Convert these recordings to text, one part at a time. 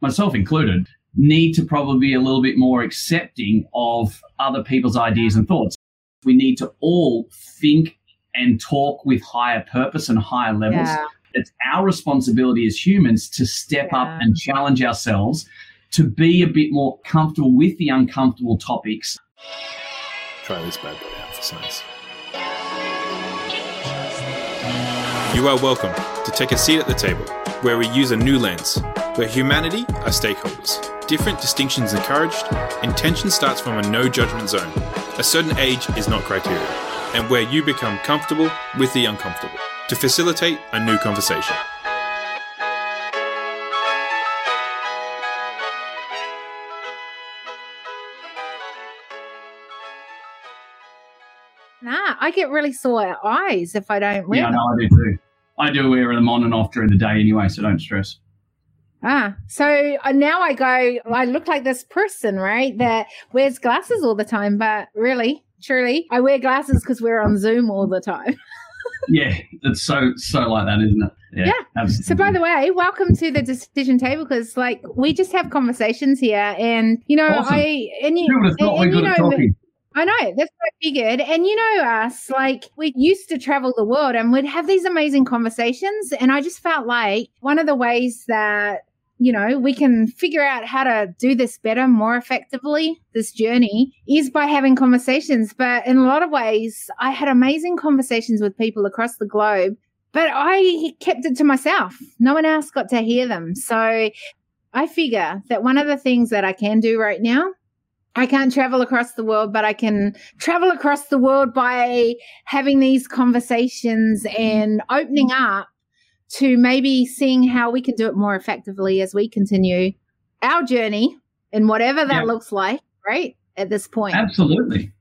myself included, need to probably be a little bit more accepting of other people's ideas and thoughts. We need to all think and talk with higher purpose and higher levels. Yeah. It's our responsibility as humans to step up and challenge ourselves to be a bit more comfortable with the uncomfortable topics. Try this bad boy out for size. You are welcome to take a seat at the table where we use a new lens, where humanity are stakeholders. Different distinctions encouraged, intention starts from a no judgment zone. A certain age is not criteria, and where you become comfortable with the uncomfortable to facilitate a new conversation. Nah, I get really sore eyes if I don't wear Yeah, I them. know I do too. I do wear them on and off during the day anyway, so don't stress. Ah, so uh, now I go, I look like this person, right? That wears glasses all the time, but really, truly, I wear glasses because we're on Zoom all the time. Yeah, it's so so like that, isn't it? Yeah. absolutely. So, by the way, welcome to the decision table because, like, we just have conversations here, and you know, Awesome. I and you, Who would have thought and, we're you know, talking? I know that's what I figured. And you know us, like we used to travel the world and we'd have these amazing conversations. And I just felt like one of the ways that, you know, we can figure out how to do this better, more effectively, this journey is by having conversations. But in a lot of ways, I had amazing conversations with people across the globe, but I kept it to myself. No one else got to hear them. So I figure that one of the things that I can do right now I can't travel across the world, but I can travel across the world by having these conversations and opening up to maybe seeing how we can do it more effectively as we continue our journey and whatever that Yeah. looks like, right? At this point. Absolutely.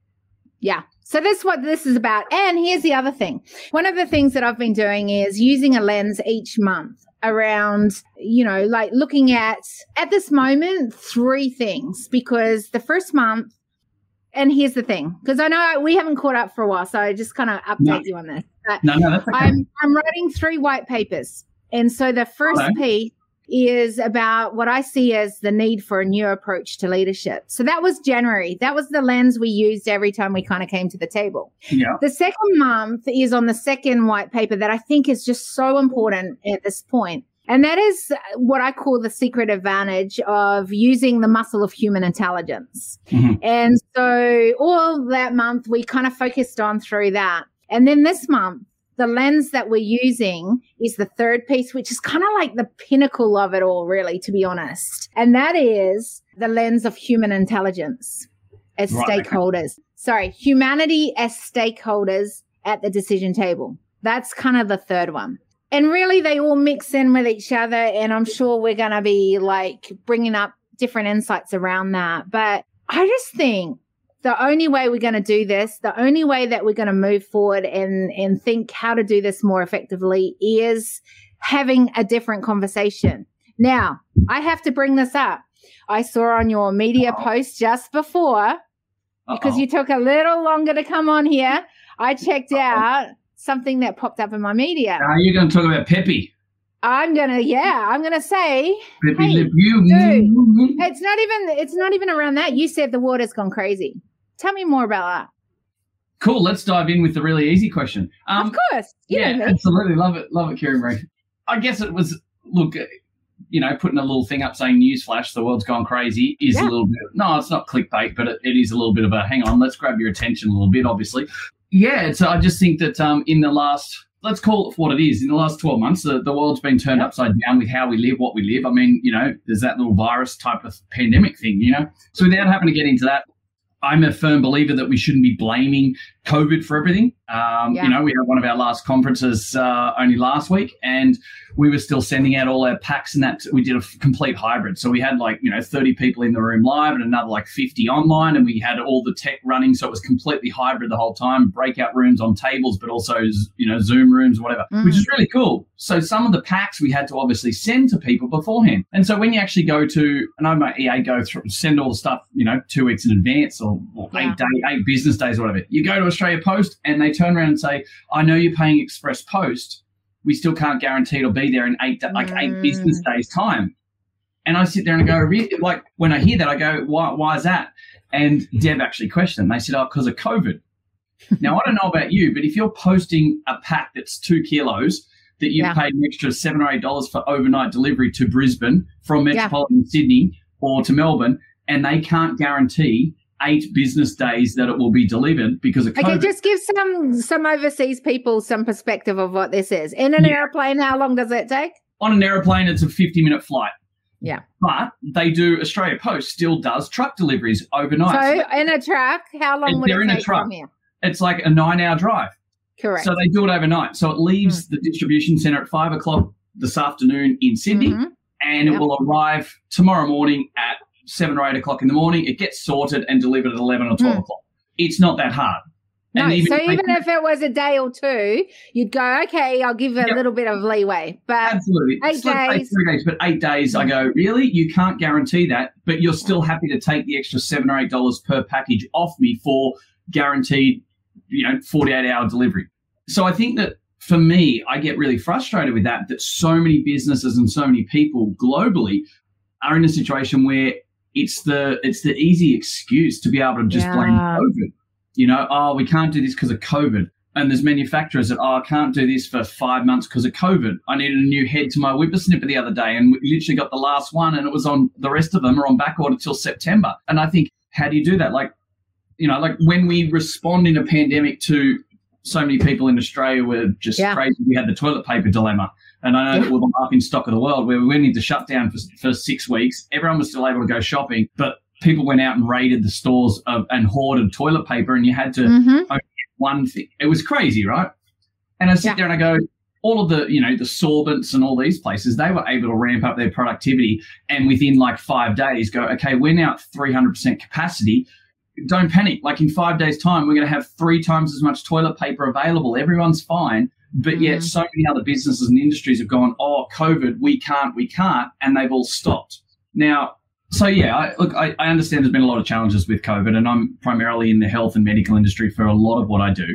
Yeah. So that's what this is about. And here's the other thing. One of the things that I've been doing is using a lens each month around, you know, like looking at at this moment three things because the first month and here's the thing because I know we haven't caught up for a while so I just kind of update No. you on this. No, no, that's okay. I'm I'm writing three white papers. And so the first Hello. piece is about what I see as the need for a new approach to leadership. So that was January. That was the lens we used every time we kind of came to the table. yeah. The second month is on the second white paper that I think is just so important at this point. And that is what I call the secret advantage of using the muscle of human intelligence. Mhm. And so all that month we kind of focused on through that. And then this month, the lens that we're using is the third piece, which is kind of like the pinnacle of it all, really, to be honest. And that is the lens of human intelligence as Right, stakeholders. Sorry, humanity as stakeholders at the decision table. That's kind of the third one. And really, they all mix in with each other. And I'm sure we're going to be like bringing up different insights around that. But I just think the only way we're going to do this, the only way that we're going to move forward and, and think how to do this more effectively is having a different conversation. Now, I have to bring this up. I saw on your media Uh-oh. post just before because Uh-oh. you took a little longer to come on here. I checked out something that popped up in my media. Are you going to talk about Peppy? I'm gonna, yeah, I'm gonna say Peppy Hey, dude. Mm-hmm. it's not even, it's not even around that. You said the water's gone crazy. Tell me more about that. Cool. Let's dive in with the really easy question. Um, of course, you yeah, absolutely. Love it. Love it, Kiri-Maree. I guess it was, look, uh, you know, putting a little thing up saying newsflash, the world's gone crazy is Yeah. a little bit, no, it's not clickbait, but it, it is a little bit of a hang on, let's grab your attention a little bit, obviously. Yeah, so I just think that um, in the last, let's call it for what it is, in the last 12 months, the, the world's been turned upside down with how we live, what we live. I mean, you know, there's that little virus type of pandemic thing, you know? So without having to get into that, I'm a firm believer that we shouldn't be blaming COVID for everything. Um, Yeah. You know, we had one of our last conferences uh, only last week, and we were still sending out all our packs, and that we did a f- complete hybrid. So we had like you know 30 people in the room live, and another like 50 online, and we had all the tech running, so it was completely hybrid the whole time. Breakout rooms on tables, but also you know Zoom rooms, whatever, Mm. which is really cool. So some of the packs we had to obviously send to people beforehand, and so when you actually go to, and I know EA go through send all the stuff you know two weeks in advance or, or Yeah. eight day, eight business days, or whatever. You go to Australia Post, and they turn around and say, "I know you're paying Express Post." We still can't guarantee it'll be there in eight, da- like eight Mm. business days time. And I sit there and I go, "Re- like when I hear that, I go, why, why is that? And Dev actually questioned. They said, oh, because of COVID. now, I don't know about you, but if you're posting a pack that's two kilos that you've Yeah. paid an extra seven or eight dollars for overnight delivery to Brisbane from Yeah. metropolitan Sydney or to Melbourne, and they can't guarantee eight business days that it will be delivered because of COVID. Okay, just give some some overseas people some perspective of what this is. In an Yeah. airplane, how long does it take? on an aeroplane, it's a 50 minute flight. Yeah. But they do, Australia Post still does truck deliveries overnight. So in a truck, how long And would they're it in a truck. it's like a nine hour drive. Correct. So they do it overnight. So it leaves Hmm. the distribution center at five o'clock this afternoon in Sydney Mhm. and it will arrive tomorrow morning at seven or eight o'clock in the morning. It gets sorted and delivered at 11 or 12 Hmm. o'clock. It's not that hard. No, And so if even if it was a day or two, you'd go, okay, I'll give a Yep. little bit of leeway. But Absolutely. Eight days. Three days, but eight days, I go, really? You can't guarantee that, but you're still happy to take the extra seven or eight dollars per package off me for guaranteed, you know, 48 hour delivery. So I think that for me, I get really frustrated with that, that so many businesses and so many people globally are in a situation where it's the it's the easy excuse to be able to just blame COVID. You know, oh, we can't do this because of COVID. And there's manufacturers that, oh, I can't do this for five months because of COVID. I needed a new head to my whippersnipper the other day and we literally got the last one and it was on, the rest of them are on back order till September. And I think, how do you do that? Like, you know, like when we respond in a pandemic to so many people in Australia were just Yeah. crazy. We had the toilet paper dilemma. And I know that we're the laughing stock of the world where we went into shutdown for, for six weeks. Everyone was still able to go shopping, but people went out and raided the stores of, and hoarded toilet paper and you had to Mhm. one thing. It was crazy, right? And I sit Yeah. there and I go, all of the, you know, the Sorbents and all these places, they were able to ramp up their productivity and within like five days go, okay, we're now at 300% capacity. Don't panic. Like in five days' time, we're going to have three times as much toilet paper available. Everyone's fine. But yet, Mhm. so many other businesses and industries have gone, oh, COVID, we can't, we can't. And they've all stopped. Now, so yeah, I, look, I, I understand there's been a lot of challenges with COVID, and I'm primarily in the health and medical industry for a lot of what I do,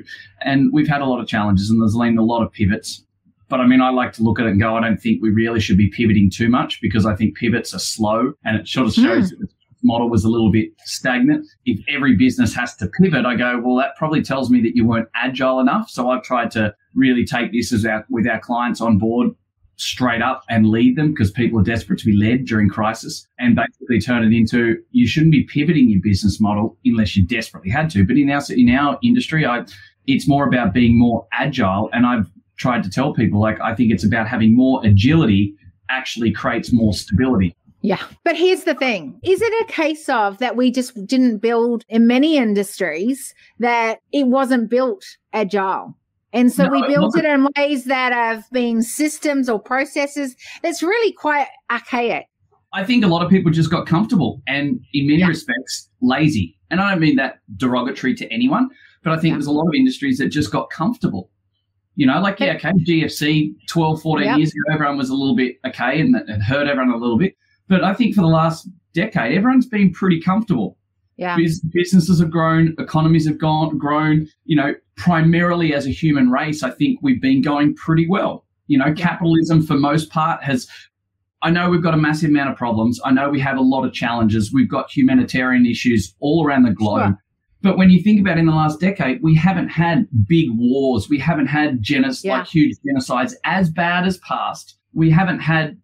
and we've had a lot of challenges, and there's been a lot of pivots. But I mean, I like to look at it and go, I don't think we really should be pivoting too much because I think pivots are slow, and it sort of shows that the model was a little bit stagnant. If every business has to pivot, I go, well, that probably tells me that you weren't agile enough. So I've tried to really take this as our with our clients on board straight up and lead them because people are desperate to be led during crisis and basically turn it into you shouldn't be pivoting your business model unless you desperately had to. But in our in our industry, I it's more about being more agile and I've tried to tell people like I think it's about having more agility actually creates more stability. Yeah. But here's the thing Is it a case of that we just didn't build in many industries that it wasn't built agile? And so No, we it built it wasn't. in ways that have been systems or processes that's really quite archaic. I think a lot of people just got comfortable and in many Yeah. respects lazy. And I don't mean that derogatory to anyone, but I think Yeah. there's a lot of industries that just got comfortable. You know, like, yeah, okay, GFC 12, 14 Yep. years ago, everyone was a little bit okay and it hurt everyone a little bit. But I think for the last decade, everyone's been pretty comfortable. Yeah. Bus- businesses have grown, economies have gone grown. You know, primarily as a human race, I think we've been going pretty well. You know, capitalism for most part has. I know we've got a massive amount of problems. I know we have a lot of challenges. We've got humanitarian issues all around the globe. Sure. But when you think about it, in the last decade, we haven't had big wars. We haven't had genocide, Yeah. like huge genocides as bad as past. We haven't had.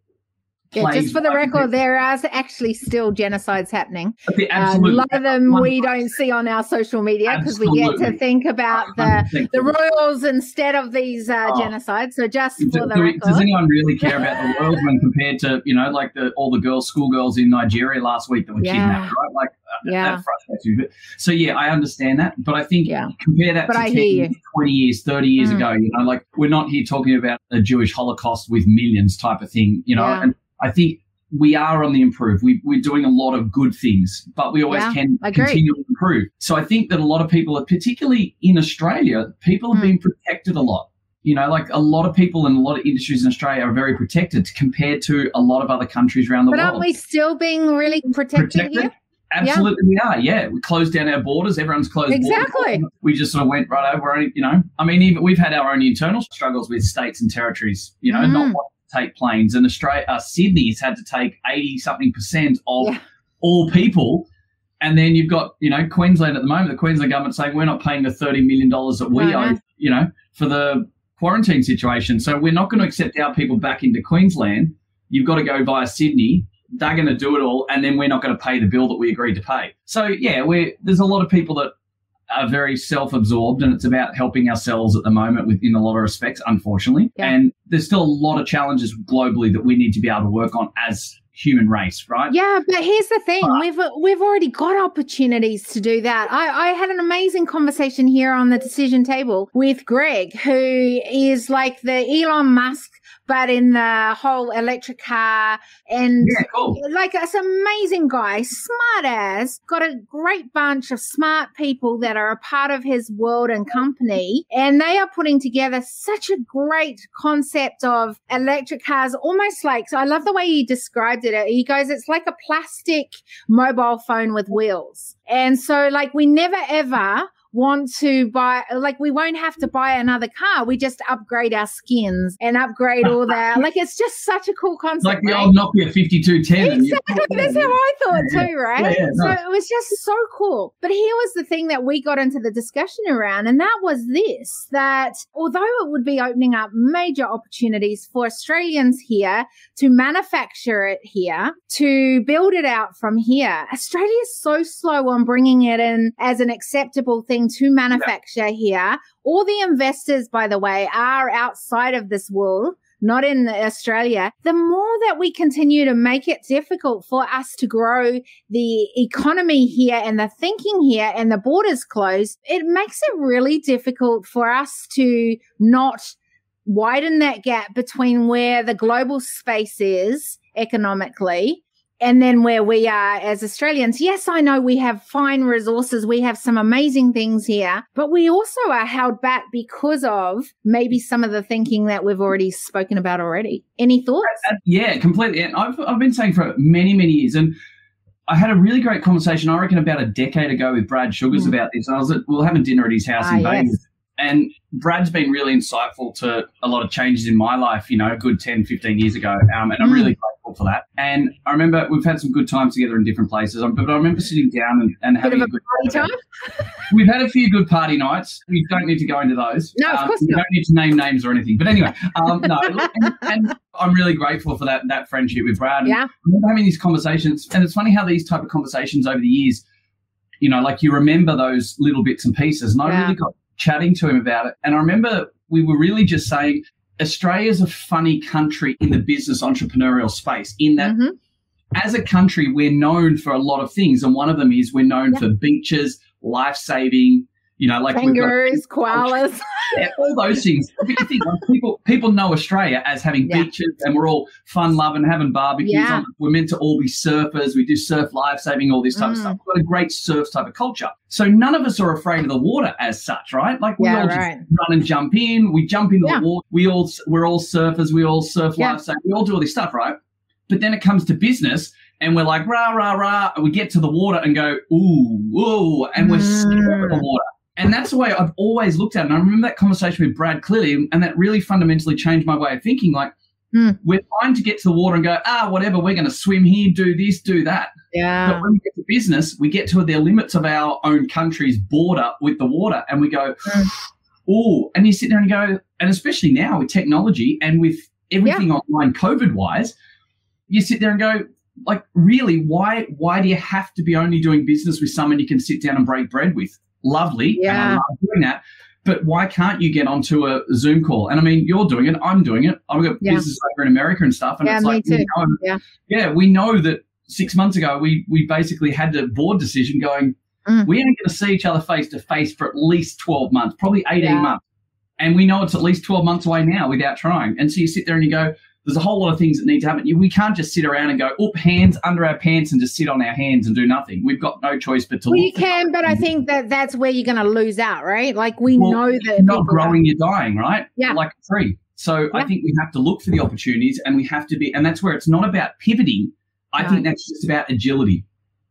Yeah, just for the record, there are actually still genocides happening. Okay, Uh, a lot of them we don't see on our social media because we get to think about the 100% the royals instead of these uh, Oh. genocides. So just Do- for the do we- does anyone really care about the world when compared to you know like the all the girls schoolgirls in Nigeria last week that were Yeah. kidnapped right like uh, Yeah. that frustrates me but, so yeah I understand that but I think Yeah. compare that But to I 10 hear you. years, 20 years 30 years Mm. ago you know like we're not here talking about a Jewish Holocaust with millions type of thing you know Yeah. and I think we are on the improve. We, we're doing a lot of good things, but we always Yeah, can continue to improve. So I think that a lot of people, are, particularly in Australia, people have Hmm. been protected a lot. You know, like a lot of people in a lot of industries in Australia are very protected compared to a lot of other countries around the but world. But aren't we still being really protected, here? Absolutely, we are. Yeah, we closed down our borders. Everyone's closed. borders. Exactly. We just sort of went right over. You know, I mean, even we've had our own internal struggles with states and territories. You know, Mm. not wanting take planes, and Australia, uh, Sydney's had to take eighty something percent of Yeah. all people. And then you've got, you know, Queensland at the moment, the Queensland government saying we're not paying the $30 million that we No, owe, no. you know, for the quarantine situation. So we're not going to accept our people back into Queensland. You've got to go via Sydney. They're going to do it all, and then we're not going to pay the bill that we agreed to pay. So yeah, we're, there's a lot of people that are very self-absorbed, and it's about helping ourselves at the moment with, in a lot of respects, unfortunately. Yeah. And there's still a lot of challenges globally that we need to be able to work on as human race, right? Yeah, but here's the thing: we've we've already got opportunities to do that. I, I had an amazing conversation here on the decision table with Greg, who is like the Elon Musk, but in the whole electric car and. Yeah, cool. Like this amazing guy, smart as, got a great bunch of smart people that are a part of his world and company. And they are putting together such a great concept of electric cars, almost like, so I love the way he described it. He goes, it's like a plastic mobile phone with wheels. And so like we never ever want to buy like we won't have to buy another car we just upgrade our skins and upgrade all that like it's just such a cool concept Like the right? old Nokia 5210. and you- Exactly. That's how I thought Yeah, too, right? Yeah, yeah, so it was just so cool. But here was the thing that we got into the discussion around, and that was this that although it would be opening up major opportunities for Australians here to manufacture it here, to build it out from here, Australia is so slow on bringing it in as an acceptable thing to manufacture here. All the investors, by the way, are outside of this world not in Australia, the more that we continue to make it difficult for us to grow the economy here and the thinking here and the borders closed, it makes it really difficult for us to not widen that gap between where the global space is economically and then where we are as Australians. Yes, I know we have fine resources. We have some amazing things here, but we also are held back because of maybe some of the thinking that we've already spoken about already. Any thoughts? Uh, yeah, completely. And I've, I've been saying for many, many years. And I had a really great conversation, I reckon, about a decade ago with Brad Sugars Mm. about this. I was at, we were having dinner at his house Ah, in yes. And Brad's been really insightful to a lot of changes in my life, you know, a good 10, 15 years ago. Um, and I'm Mm. really grateful for that. And I remember we've had some good times together in different places. Um, But I remember sitting down and, and having of a good Party time? We've had a few good party nights. We don't need to go into those. No, of Um, course we not. don't need to name names or anything. But anyway, um, no, and, and I'm really grateful for that that friendship with Brad. And Yeah. I remember having these conversations, and it's funny how these type of conversations over the years, you know, like you remember those little bits and pieces. And I Yeah. really got chatting to him about it, and I remember we were really just saying. Australia's a funny country in the business entrepreneurial space in that Mhm. as a country, we're known for a lot of things, and one of them is we're known Yeah. for beaches, life saving. You know, like Kangaroos, koalas. yeah, all those things. But you think, like, people people know Australia as having Yeah. beaches, and we're all fun loving, having barbecues. Yeah. We're meant to all be surfers. We do surf life saving, all this type of Mm. stuff. We've got a great surf type of culture. So none of us are afraid of the water as such, right? Like we Yeah, all right. just run and jump in. We jump into Yeah. the water. We all we're all surfers. We all surf life saving. We all do all this stuff, right? But then it comes to business. And we're like, rah, rah, rah. And we get to the water and go, ooh, whoa. And we're scared of the Mm. water. And that's the way I've always looked at it. And I remember that conversation with Brad clearly, and that really fundamentally changed my way of thinking. Like, Hmm. we're fine to get to the water and go, ah, whatever, we're going to swim here, do this, do that. Yeah. But when we get to business, we get to the limits of our own country's border with the water, and we go, Hmm. oh, and you sit there and go, and especially now with technology and with everything online, COVID wise, you sit there and go, like, really, why, why do you have to be only doing business with someone you can sit down and break bread with? Lovely, and I Yeah. love doing that. But why can't you get onto a Zoom call? And I mean, you're doing it, I'm doing it. I've got Yeah. business over in America and stuff, and Yeah, it's like, too. know- Yeah. yeah, we know that six months ago we we basically had the board decision going. Mm. We ain't going to see each other face to face for at least twelve months, probably eighteen Yeah. months, and we know it's at least twelve months away now without trying. And so you sit there and you go, "There's a whole lot of things that need to happen. We can't just sit around and go, up hands under our pants and just sit on our hands and do nothing. We've got no choice but to Well, you can, but I think that that's where you're going to lose out, right? Like we Well, know that you're not growing, you're dying, right? Yeah. Like a tree. So I think we have to look for the opportunities and we have to be, and that's where it's not about pivoting. I think that's just about agility.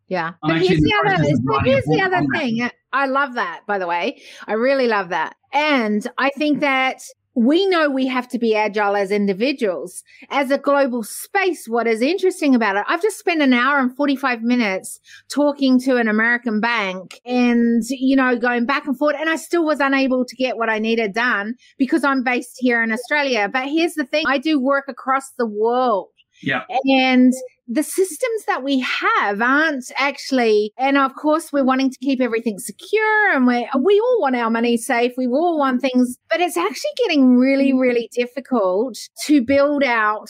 Yeah. I'm But here's the the other but here's the other on that. thing. I love that, by the way. I really love that. And I think that we know we have to be agile as individuals. As a global space, what is interesting about it, I've just spent an hour and 45 minutes talking to an American bank and, you know, going back and forth. And I still was unable to get what I needed done because I'm based here in Australia. But here's the thing I do work across the world. Yeah. And the systems that we have aren't actually, and of course we're wanting to keep everything secure and we we all want our money safe. We all want things, but it's actually getting really, mm. really difficult to build out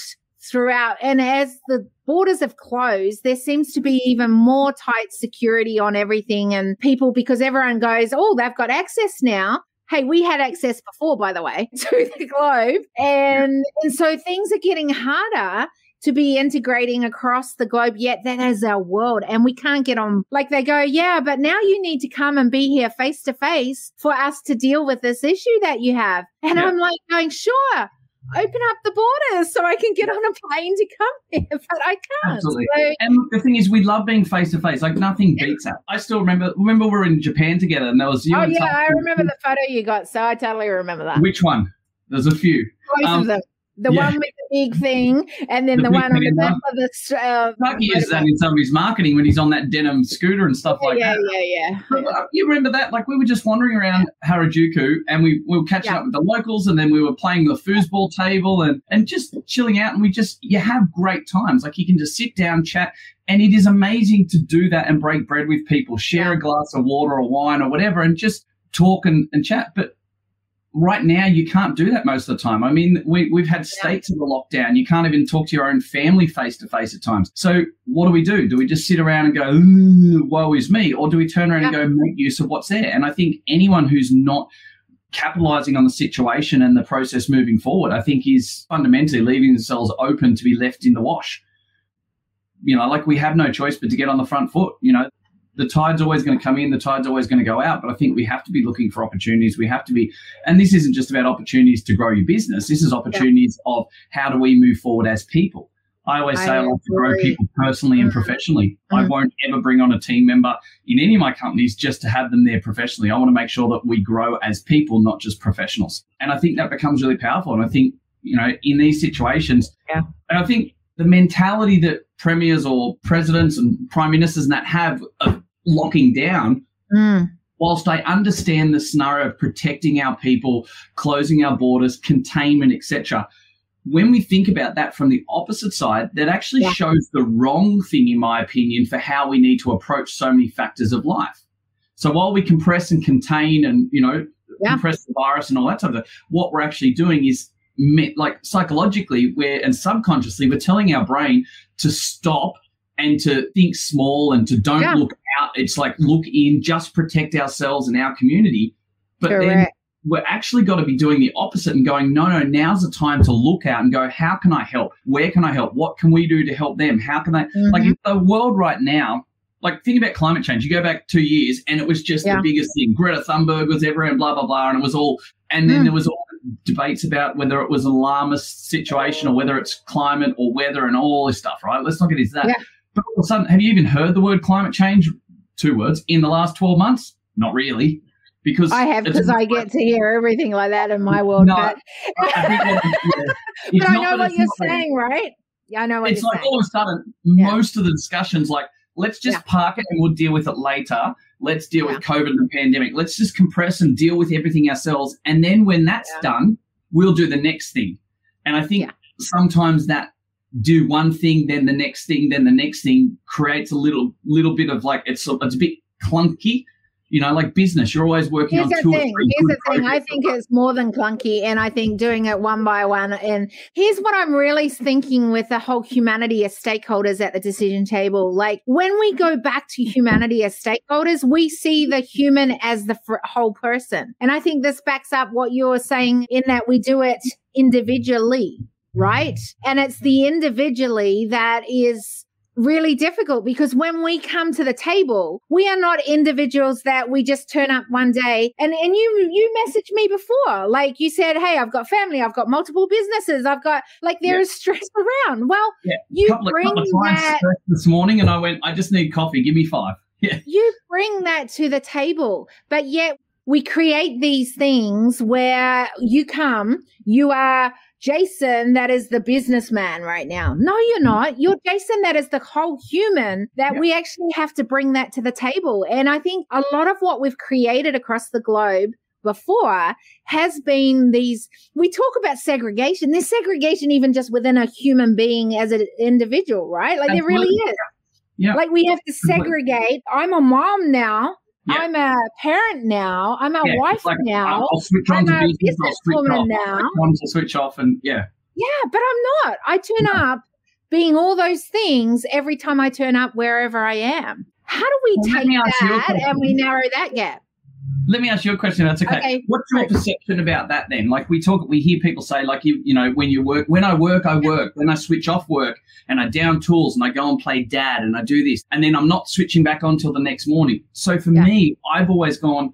throughout. And as the borders have closed, there seems to be even more tight security on everything and people because everyone goes, Oh, they've got access now. Hey, we had access before, by the way, to the globe. And, and so things are getting harder to be integrating across the globe, yet that is our world. And we can't get on like they go, yeah, but now you need to come and be here face to face for us to deal with this issue that you have. And yeah. I'm like going, sure. Open up the borders so I can get on a plane to come here, but I can't. Absolutely. So, and the thing is, we love being face to face. Like nothing beats that. I still remember. Remember, we were in Japan together, and there was you. Oh yeah, I remember the photo you got. So I totally remember that. Which one? There's a few. Both um, of them. The yeah. one with the big thing, and then the, the one on the back of the. Uh, Lucky is that in some of his marketing when he's on that denim scooter and stuff like yeah, that. Yeah, yeah, yeah. Uh, you remember that? Like we were just wandering around Harajuku, and we, we were catching yeah. up with the locals, and then we were playing the foosball table and and just chilling out. And we just you have great times. Like you can just sit down, chat, and it is amazing to do that and break bread with people, share a glass of water or wine or whatever, and just talk and, and chat. But right now you can't do that most of the time. I mean, we, we've had states of the lockdown. You can't even talk to your own family face to face at times. So what do we do? Do we just sit around and go, woe is me? Or do we turn around yeah. and go make use of what's there? And I think anyone who's not capitalizing on the situation and the process moving forward, I think is fundamentally leaving themselves open to be left in the wash. You know, like we have no choice but to get on the front foot. You know, the tide's always going to come in, the tide's always going to go out. But I think we have to be looking for opportunities. We have to be, and this isn't just about opportunities to grow your business. This is opportunities yeah. of how do we move forward as people. I always say I, I like to grow people personally and mm-hmm. professionally. Mm-hmm. I won't ever bring on a team member in any of my companies just to have them there professionally. I want to make sure that we grow as people, not just professionals. And I think that becomes really powerful. And I think, you know, in these situations, yeah. and I think the mentality that premiers or presidents and prime ministers and that have of locking down. Mm. Whilst I understand the scenario of protecting our people, closing our borders, containment, etc., when we think about that from the opposite side, that actually yeah. shows the wrong thing, in my opinion, for how we need to approach so many factors of life. So while we compress and contain and, you know, yeah. compress the virus and all that sort of stuff, what we're actually doing is like psychologically we're and subconsciously we're telling our brain to stop and to think small and to don't yeah. look out. It's like look in, just protect ourselves and our community. But Correct. then we're actually got to be doing the opposite and going, no, no, now's the time to look out and go, how can I help? Where can I help? What can we do to help them? How can I, mm-hmm. like, in the world right now, like, think about climate change. You go back two years and it was just yeah. the biggest thing. Greta Thunberg was everywhere and blah, blah, blah. And it was all, and then mm. there was all debates about whether it was an alarmist situation or whether it's climate or weather and all this stuff, right? Let's not get into that. Yeah. But all of a sudden, have you even heard the word climate change? Two words in the last 12 months? Not really. Because I have because I get to hear everything like that in my world. No, but I, yeah. but I know what you're saying, right? Yeah, I know what it's like saying. all of a sudden, yeah. most of the discussions like, let's just yeah. park it and we'll deal with it later. Let's deal with COVID and the pandemic. Let's just compress and deal with everything ourselves. And then when that's done, we'll do the next thing. And I think sometimes that do one thing, then the next thing, then the next thing creates a little little bit of like it's a, it's a bit clunky. You know, like business, you're always working Here's on two thing. or three. Here's the thing. I think it's more than clunky, and I think doing it one by one. And here's what I'm really thinking with the whole humanity as stakeholders at the decision table. Like when we go back to humanity as stakeholders, we see the human as the whole person. And I think this backs up what you're saying in that we do it individually right? And it's the individually that is really difficult because when we come to the table, we are not individuals that we just turn up one day and, and you you messaged me before. Like you said, Hey, I've got family, I've got multiple businesses, I've got like there yeah. is stress around. Well, yeah. you couple bring of, that this morning and I went, I just need coffee, give me five. Yeah. You bring that to the table, but yet we create these things where you come, you are Jason that is the businessman right now. No, you're mm-hmm. not. You're Jason that is the whole human that yeah. we actually have to bring that to the table. And I think a lot of what we've created across the globe before has been these we talk about segregation there's segregation even just within a human being as an individual right like there really is yeah. like we have to segregate i'm a mom now yeah. I'm a parent now. I'm a yeah, wife like, now. I'll switch on I'm to business. I'll switch woman off. now. On to switch off, and yeah. Yeah, but I'm not. I turn no. up being all those things every time I turn up wherever I am. How do we well, take that and we narrow that gap? Let me ask you a question. That's okay. okay. What's your perception about that then? Like we talk, we hear people say, like you, you know, when you work, when I work, I work. When I switch off work and I down tools and I go and play dad and I do this, and then I'm not switching back on till the next morning. So for yeah. me, I've always gone.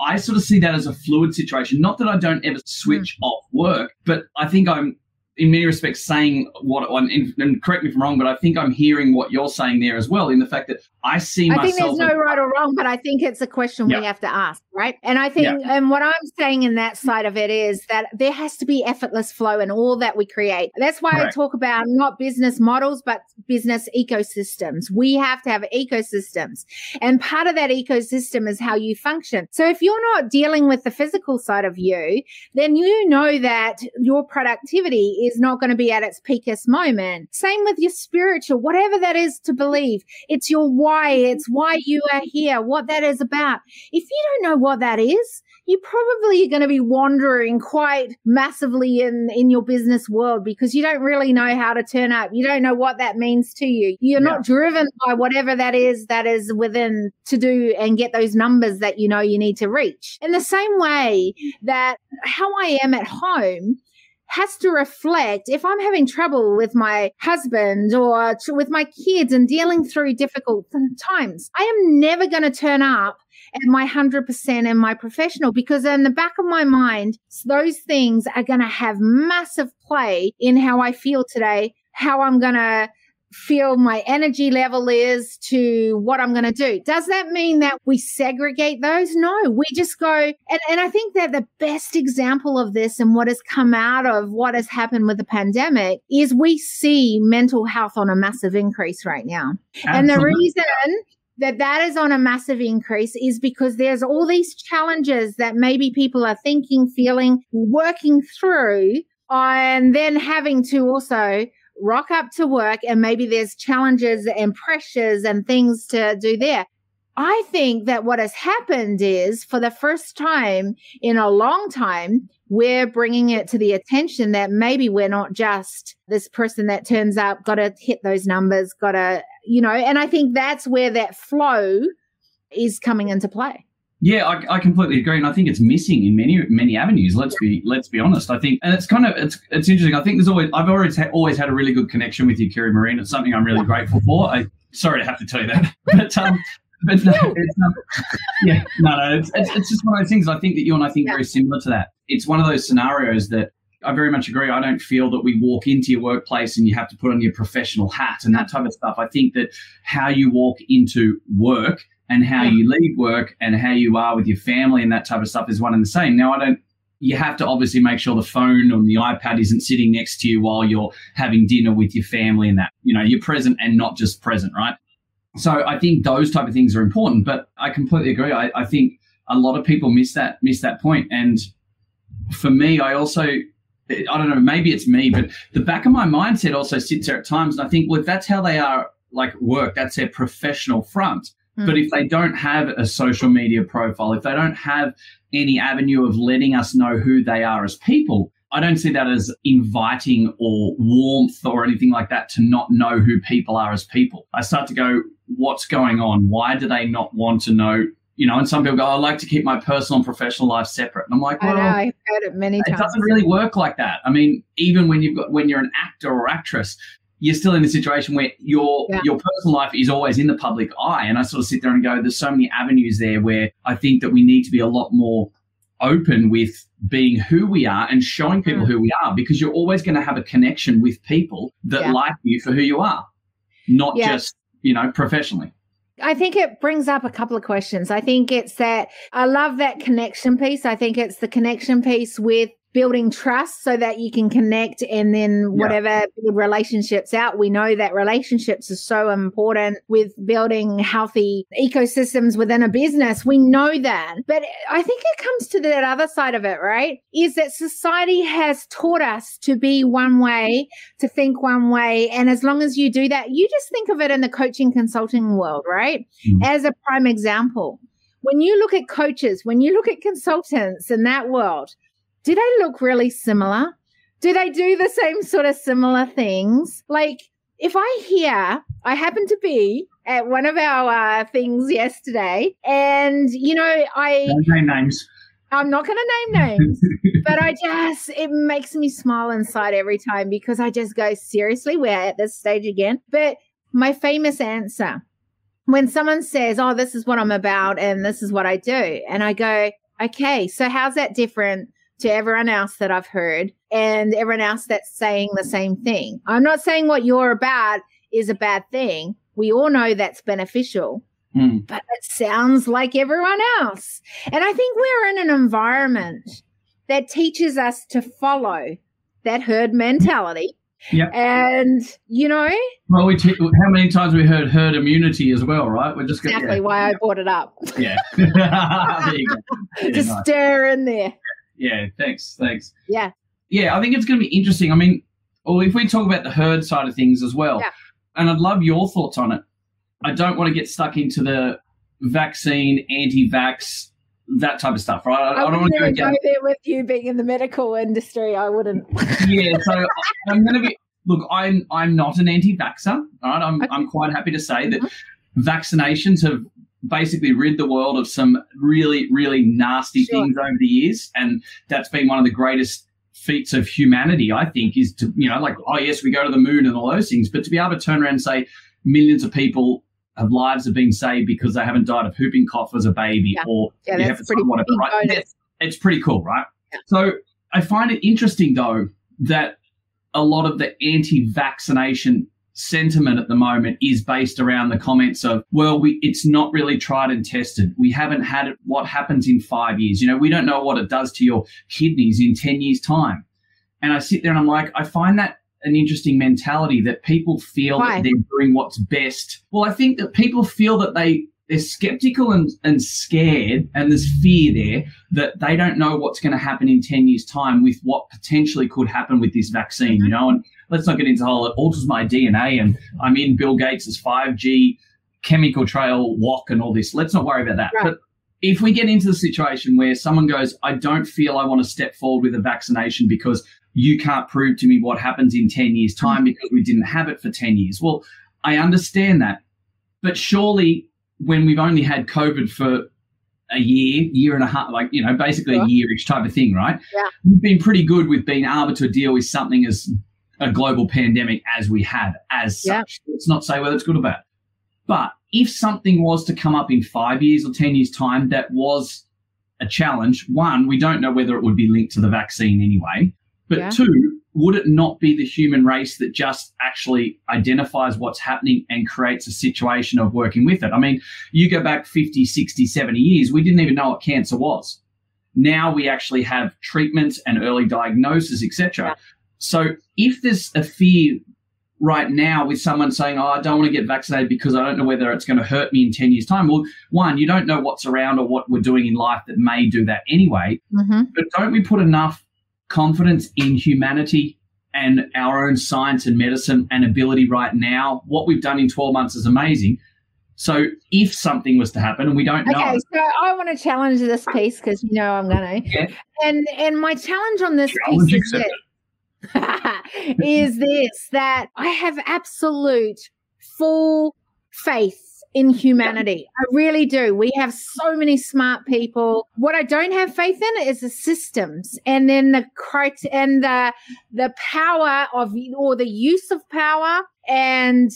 I sort of see that as a fluid situation. Not that I don't ever switch mm. off work, but I think I'm in many respects saying what and correct me if I'm wrong, but I think I'm hearing what you're saying there as well in the fact that I see I think there's no right or wrong, but I think it's a question we have to ask, right? And I think and what I'm saying in that side of it is that there has to be effortless flow in all that we create. That's why. I talk about not business models but business ecosystems. We have to have ecosystems. And part of that ecosystem is how you function. So if you're not dealing with the physical side of you, then you know that your productivity is not going to be at its peakest moment. Same with your spiritual, whatever that is to believe. It's your why. It's why you are here, what that is about. If you don't know what that is, you probably are going to be wandering quite massively in, in your business world because you don't really know how to turn up. You don't know what that means to you. You're yeah. not driven by whatever that is that is within to do and get those numbers that you know you need to reach. In the same way that how I am at home has to reflect if I'm having trouble with my husband or with my kids and dealing through difficult times. I am never going to turn up at my 100% in my professional because in the back of my mind, those things are going to have massive play in how I feel today, how I'm going to feel my energy level is to what I'm going to do. Does that mean that we segregate those? No, we just go. And, and I think that the best example of this and what has come out of what has happened with the pandemic is we see mental health on a massive increase right now. Absolutely. And the reason that that is on a massive increase is because there's all these challenges that maybe people are thinking, feeling, working through, and then having to also rock up to work and maybe there's challenges and pressures and things to do there. I think that what has happened is for the first time in a long time, we're bringing it to the attention that maybe we're not just this person that turns up, got to hit those numbers, got to, you know, and I think that's where that flow is coming into play. Yeah, I, I, completely agree, and I think it's missing in many many avenues. Let's be let's be honest. I think, and it's kind of it's it's interesting. I think there's always I've always ha- always had a really good connection with you, Kiri-Maree. It's something I'm really grateful for. I sorry to have to tell you that, but um, but no, it's, um, yeah, no, no, it's, it's, it's just one of those things. I think that you and I think yeah. very similar to that. It's one of those scenarios that I very much agree. I don't feel that we walk into your workplace and you have to put on your professional hat and that type of stuff. I think that how you walk into work and how you leave work and how you are with your family and that type of stuff is one and the same. Now, I don't, you have to obviously make sure the phone or the iPad isn't sitting next to you while you're having dinner with your family and that, you know, you're present and not just present, right? So I think those type of things are important, but I completely agree. I, I think a lot of people miss that, miss that point. And for me, I also, I don't know, maybe it's me, but the back of my mindset also sits there at times. And I think, well, if that's how they are like work, that's their professional front Mm. But if they don't have a social media profile, if they don't have any avenue of letting us know who they are as people, I don't see that as inviting or warmth or anything like that to not know who people are as people. I start to go, what's going on? Why do they not want to know? You know, and some people go, I like to keep my personal and professional life separate. And I'm like, well, I know, I've heard it many times. It doesn't really work like that. I mean, even when you've got when you're an actor or actress, you're still in a situation where your yeah. your personal life is always in the public eye. And I sort of sit there and go, there's so many avenues there where I think that we need to be a lot more open with being who we are and showing people mm. who we are because you're always going to have a connection with people that yeah. like you for who you are, not yeah. just, you know, professionally. I think it brings up a couple of questions. I think it's that I love that connection piece. I think it's the connection piece with building trust so that you can connect and then whatever yeah. relationships out. We know that relationships are so important with building healthy ecosystems within a business. We know that. But I think it comes to that other side of it, right? Is that society has taught us to be one way, to think one way. And as long as you do that, you just think of it in the coaching consulting world, right? Mm-hmm. As a prime example when you look at coaches, when you look at consultants in that world, do they look really similar? Do they do the same sort of similar things? Like, if I hear, I happen to be at one of our uh, things yesterday, and you know, I name names. I'm not going to name names, but I just it makes me smile inside every time because I just go seriously. We're at this stage again, but my famous answer when someone says, "Oh, this is what I'm about and this is what I do," and I go, "Okay, so how's that different to everyone else that I've heard and everyone else that's saying the same thing. I'm not saying what you're about is a bad thing. We all know that's beneficial, mm. but it sounds like everyone else. And I think we're in an environment that teaches us to follow that herd mentality. Yeah. And, you know, well, we t- how many times we heard herd immunity as well, right? We're just exactly gonna, yeah. why I brought it up. Yeah. just nice. stir in there yeah, thanks, thanks. Yeah. Yeah, I think it's going to be interesting. I mean, well, if we talk about the herd side of things as well, yeah. and I'd love your thoughts on it. I don't want to get stuck into the vaccine, anti-vax, that type of stuff, right? I, I, I don't want to go, go there with you being in the medical industry. I wouldn't. yeah, so I'm going to be. Look, I'm I'm not an anti-vaxer. Right, I'm okay. I'm quite happy to say that mm-hmm. vaccinations have basically rid the world of some really, really nasty sure. things over the years. And that's been one of the greatest feats of humanity, I think, is to, you know, like, oh, yes, we go to the moon and all those things, but to be able to turn around and say millions of people have lives have been saved because they haven't died of whooping cough as a baby yeah. or yeah, that's pretty whatever, right? It's, it's pretty cool, right? Yeah. So I find it interesting, though, that a lot of the anti vaccination sentiment at the moment is based around the comments of, well, we, it's not really tried and tested. We haven't had it, what happens in five years. You know, we don't know what it does to your kidneys in 10 years time. And I sit there and I'm like, I find that an interesting mentality that people feel Why? that they're doing what's best. Well, I think that people feel that they, they're skeptical and, and scared and there's fear there that they don't know what's going to happen in 10 years time with what potentially could happen with this vaccine, you know, and let's not get into the whole it alters my DNA and I'm in Bill Gates' 5G chemical trail walk and all this. Let's not worry about that. Right. But if we get into the situation where someone goes, I don't feel I want to step forward with a vaccination because you can't prove to me what happens in 10 years' time mm-hmm. because we didn't have it for 10 years. Well, I understand that. But surely when we've only had COVID for a year, year and a half, like, you know, basically sure. a year each type of thing, right? Yeah. We've been pretty good with being able to deal with something as a global pandemic as we have as such. Let's not say whether it's good or bad. But if something was to come up in five years or 10 years' time that was a challenge, one, we don't know whether it would be linked to the vaccine anyway. But yeah. two, would it not be the human race that just actually identifies what's happening and creates a situation of working with it? I mean, you go back 50, 60, 70 years, we didn't even know what cancer was. Now we actually have treatments and early diagnosis, etc. Yeah. So if there's a fear right now with someone saying, Oh, I don't want to get vaccinated because I don't know whether it's going to hurt me in 10 years' time. Well, one, you don't know what's around or what we're doing in life that may do that anyway. Mm-hmm. But don't we put enough confidence in humanity and our own science and medicine and ability right now? What we've done in 12 months is amazing. So if something was to happen, and we don't know. Okay, so I want to challenge this piece because you know I'm going to. Yeah. And and my challenge on this challenge piece is is this that I have absolute full faith in humanity. I really do. We have so many smart people. What I don't have faith in is the systems and then the and the the power of or the use of power and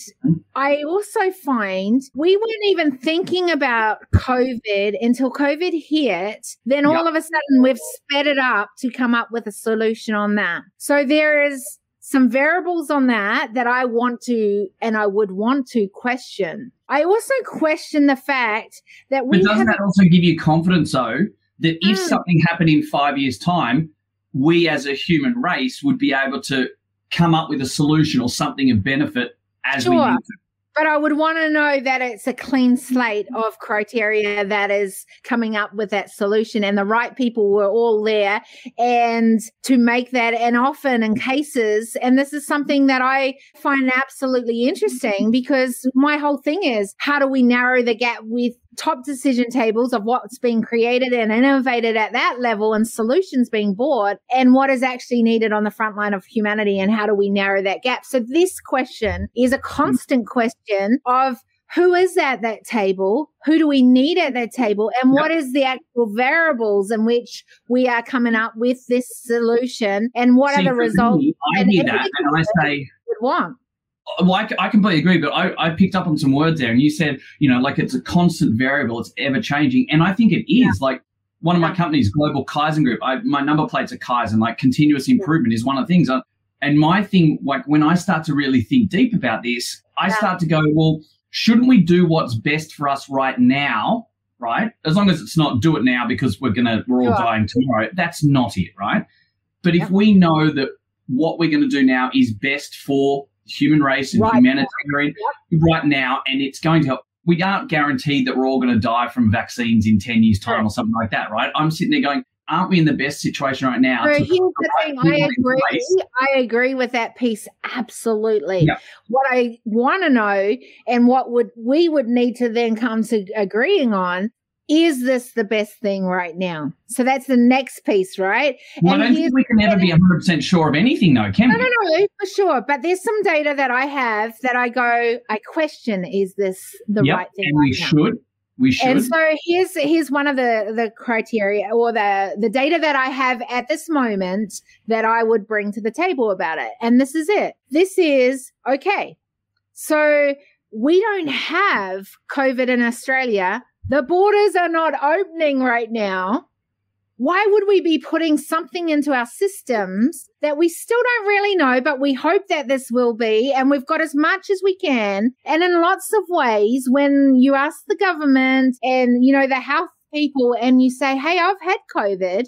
I also find we weren't even thinking about COVID until COVID hit. Then all yep. of a sudden we've sped it up to come up with a solution on that. So there is some variables on that that I want to and I would want to question. I also question the fact that we But doesn't that also give you confidence, though, that if Mm. something happened in five years' time, we as a human race would be able to come up with a solution or something of benefit as we Sure. need to? But I would want to know that it's a clean slate of criteria that is coming up with that solution and the right people were all there and to make that and often in cases and this is something that I find absolutely interesting because my whole thing is how do we narrow the gap with top decision tables of what's being created and innovated at that level and solutions being bought and what is actually needed on the front line of humanity and how do we narrow that gap. So this question is a constant question of who is at that table? Who do we need at that table? And what is the actual variables in which we are coming up with this solution and what See, are the results me, I that and I say, want well, I, I completely agree, but I, I picked up on some words there, and you said, you know, like it's a constant variable, it's ever changing, and I think it is. Like one of my companies, Global Kaizen Group, I, my number plates are Kaizen, like continuous improvement is one of the things. I, and my thing, like when I start to really think deep about this, I Yeah. start to go, well, shouldn't we do what's best for us right now? Right, as long as it's not do it now because we're gonna we're all Sure. dying tomorrow. That's not it, right? But if we know that what we're going to do now is best for human race and Right humanitarian right now, and it's going to help. We aren't guaranteed that we're all going to die from vaccines in 10 years' time or something like that, right? I'm sitting there going, aren't we in the best situation right now? So here's the right thing. I agree. place? I agree with that piece absolutely. What I want to know and what would we would need to then come to agreeing on is this the best thing right now? So that's the next piece, right? Well, And I don't think we can ever be 100% sure of anything, though, can No, we? No, no, no, for sure. But there's some data that I have that I go, I question: is this the Yep, right thing? and right we now? should. We should. And so here's here's one of the the criteria or the the data that I have at this moment that I would bring to the table about it. And this is it. This is okay. So we don't have COVID in Australia. The borders are not opening right now. Why would we be putting something into our systems that we still don't really know, but we hope that this will be? And we've got as much as we can. And in lots of ways, when you ask the government and, you know, the health people and you say, Hey, I've had COVID.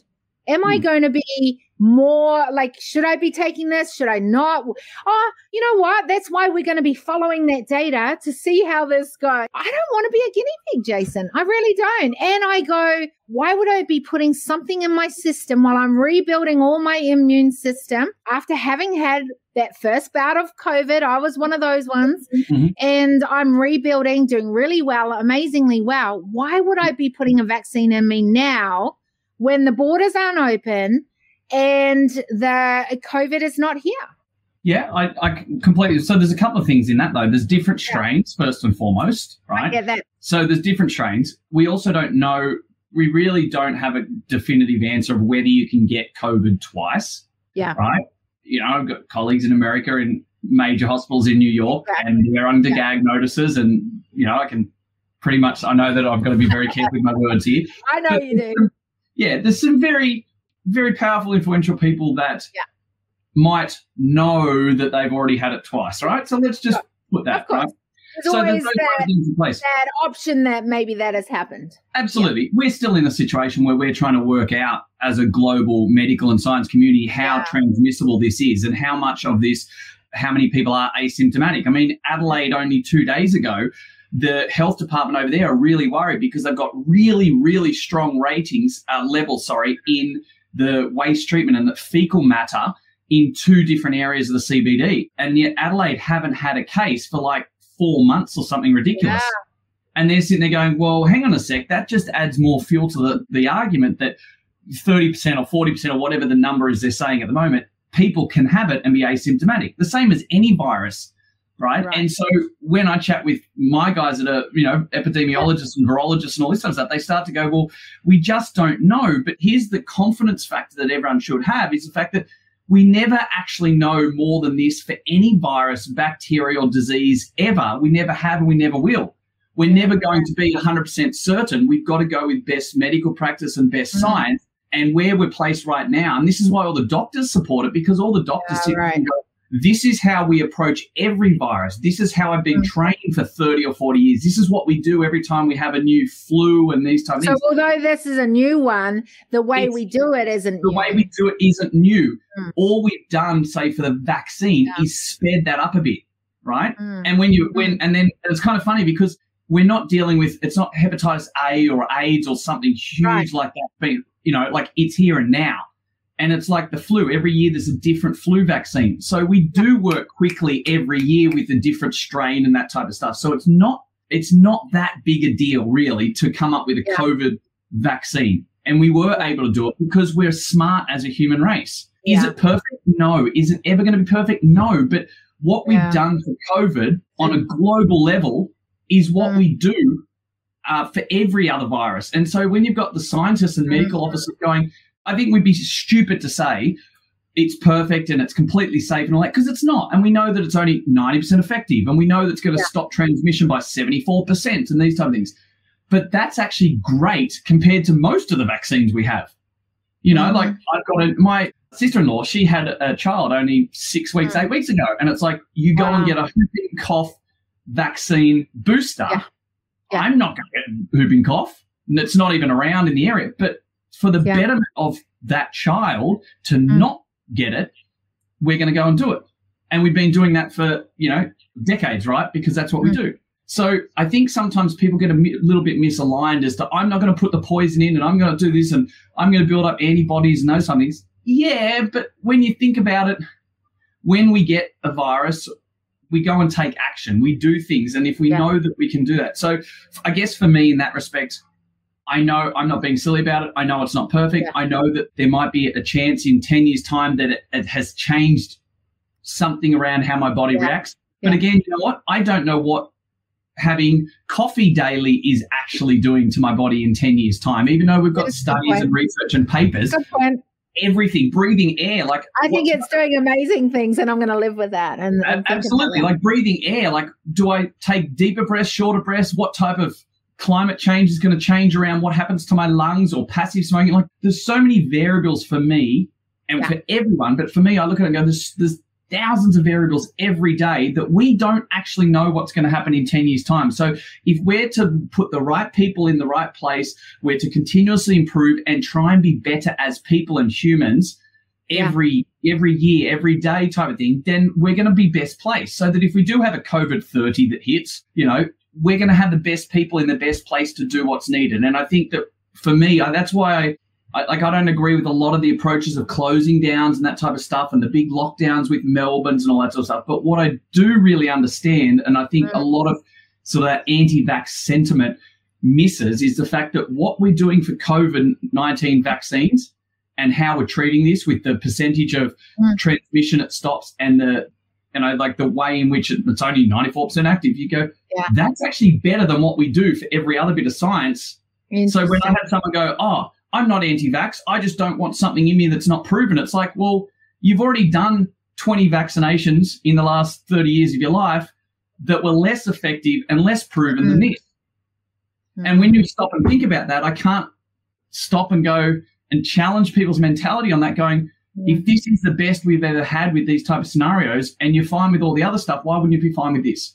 Am I Hmm. going to be more like, should I be taking this? Should I not? Oh, you know what? That's why we're going to be following that data to see how this goes. I don't want to be a guinea pig, Jason. I really don't. And I go, why would I be putting something in my system while I'm rebuilding all my immune system after having had that first bout of COVID? I was one of those ones. Mhm. And I'm rebuilding, doing really well, amazingly well. Why would I be putting a vaccine in me now when the borders aren't open and the COVID is not here? yeah, I, I completely. So there's a couple of things in that, though. There's different strains, first and foremost, I right? get that. So there's different strains. We also don't know, we really don't have a definitive answer of whether you can get COVID twice. Yeah. Right? You know, I've got colleagues in America in major hospitals in New York Right. and they're under Yeah. gag notices and, you know, I can pretty much, I know that I've got to be very careful with my words here. I know But you do. yeah, there's some very, very powerful, influential people that Yeah. might know that they've already had it twice, right? So let's just put that, Of course. right? There's so always there's that, that option that maybe that has happened. Absolutely. We're still in a situation where we're trying to work out as a global medical and science community how Yeah. transmissible this is and how much of this, how many people are asymptomatic. I mean, Adelaide only two days ago, the health department over there are really worried because they've got really, really strong ratings, uh, levels, sorry, in the waste treatment and the fecal matter in two different areas of the CBD. And yet Adelaide haven't had a case for like four months or something ridiculous. And they're sitting there going, well, hang on a sec, that just adds more fuel to the, the argument that 30% or 40% or whatever the number is they're saying at the moment, people can have it and be asymptomatic. The same as any virus, right? Right. And so when I chat with my guys that are, you know, epidemiologists and virologists and all this kind of stuff, they start to go, well, we just don't know. But here's the confidence factor that everyone should have is the fact that we never actually know more than this for any virus, bacterial disease ever. We never have and we never will. We're never going to be 100% certain. We've got to go with best medical practice and best Mhm. science and where we're placed right now. And this is why all the doctors support it because all the doctors Yeah, sit right. and go, this is how we approach every virus. This is how I've been Mm. trained for 30 or 40 years. This is what we do every time we have a new flu and these type of So things. although this is a new one, the way It's- we do it isn't the new. way we do it isn't new. Mm. All we've done, say for the vaccine, Yeah. is sped that up a bit, right? Mm. And when you when and then it's kind of funny because we're not dealing with it's not hepatitis A or AIDS or something huge Right. like that. But you know, like it's here and now. And it's like the flu. Every year there's a different flu vaccine. So we do work quickly every year with a different strain and that type of stuff. So it's not it's not that big a deal really to come up with a Yeah. COVID vaccine. And we were able to do it because we're smart as a human race. Is it perfect? No. Is it ever going to be perfect? No. But what we've Yeah. done for COVID on a global level is what Mm. we do uh, for every other virus. And so when you've got the scientists and medical Mm. officers going, I think we'd be stupid to say it's perfect and it's completely safe and all that because it's not. And we know that it's only 90% effective and we know that it's going to Yeah. stop transmission by 74% and these type of things. But that's actually great compared to most of the vaccines we have. You know, Mhm. like I've got a, my sister-in-law, she had a child only six weeks, Mm. eight weeks ago. And it's like, you go and get a whooping cough vaccine booster. Yeah. Yeah. I'm not going to get whooping cough. And it's not even around in the area. But for the Yeah. betterment of that child to Mm. not get it, we're going to go and do it. And we've been doing that for, you know, decades, right? Because that's what we Mm. do. So I think sometimes people get a mi- little bit misaligned as to I'm not going to put the poison in and I'm going to do this and I'm going to build up antibodies and those kind of things. Yeah, but when you think about it, when we get a virus, we go and take action. We do things, and if we Yeah. know that we can do that, so I guess for me in that respect, I know I'm not being silly about it. I know it's not perfect. Yeah. I know that there might be a chance in ten years' time that it, it has changed something around how my body Yeah. reacts. But Yeah. again, you know what? I don't know what having coffee daily is actually doing to my body in 10 years time even though we've got That's studies and research and papers everything breathing air like I think it's doing amazing things, and I'm going to live with that. And, and A- think about absolutely like breathing air like do i take deeper breaths shorter breaths what type of climate change is going to change around what happens to my lungs or passive smoking like there's so many variables for me and Yeah. for everyone but for me i look at it and go there's, there's thousands of variables every day that we don't actually know what's going to happen in 10 years time so if we're to put the right people in the right place we're to continuously improve and try and be better as people and humans Yeah. every every year, every day type of thing, then we're going to be best placed. So that if we do have a COVID 30 that hits, you know, we're going to have the best people in the best place to do what's needed. And I think that for me, I, that's why I, I like I don't agree with a lot of the approaches of closing downs and that type of stuff and the big lockdowns with Melbourne's and all that sort of stuff. But what I do really understand, and I think Mm. a lot of sort of that anti-vax sentiment misses, is the fact that what we're doing for COVID 19 vaccines and how we're treating this with the percentage of Mm. transmission it stops and the you know like the way in which it- it's only 94% active you go Yeah. that's actually better than what we do for every other bit of science so when i had someone go oh i'm not anti-vax i just don't want something in me that's not proven it's like well you've already done 20 vaccinations in the last 30 years of your life that were less effective and less proven than Mm. this and when you stop and think about that, I can't stop and go and challenge people's mentality on that going, Mm. if this is the best we've ever had with these type of scenarios and you're fine with all the other stuff, why wouldn't you be fine with this?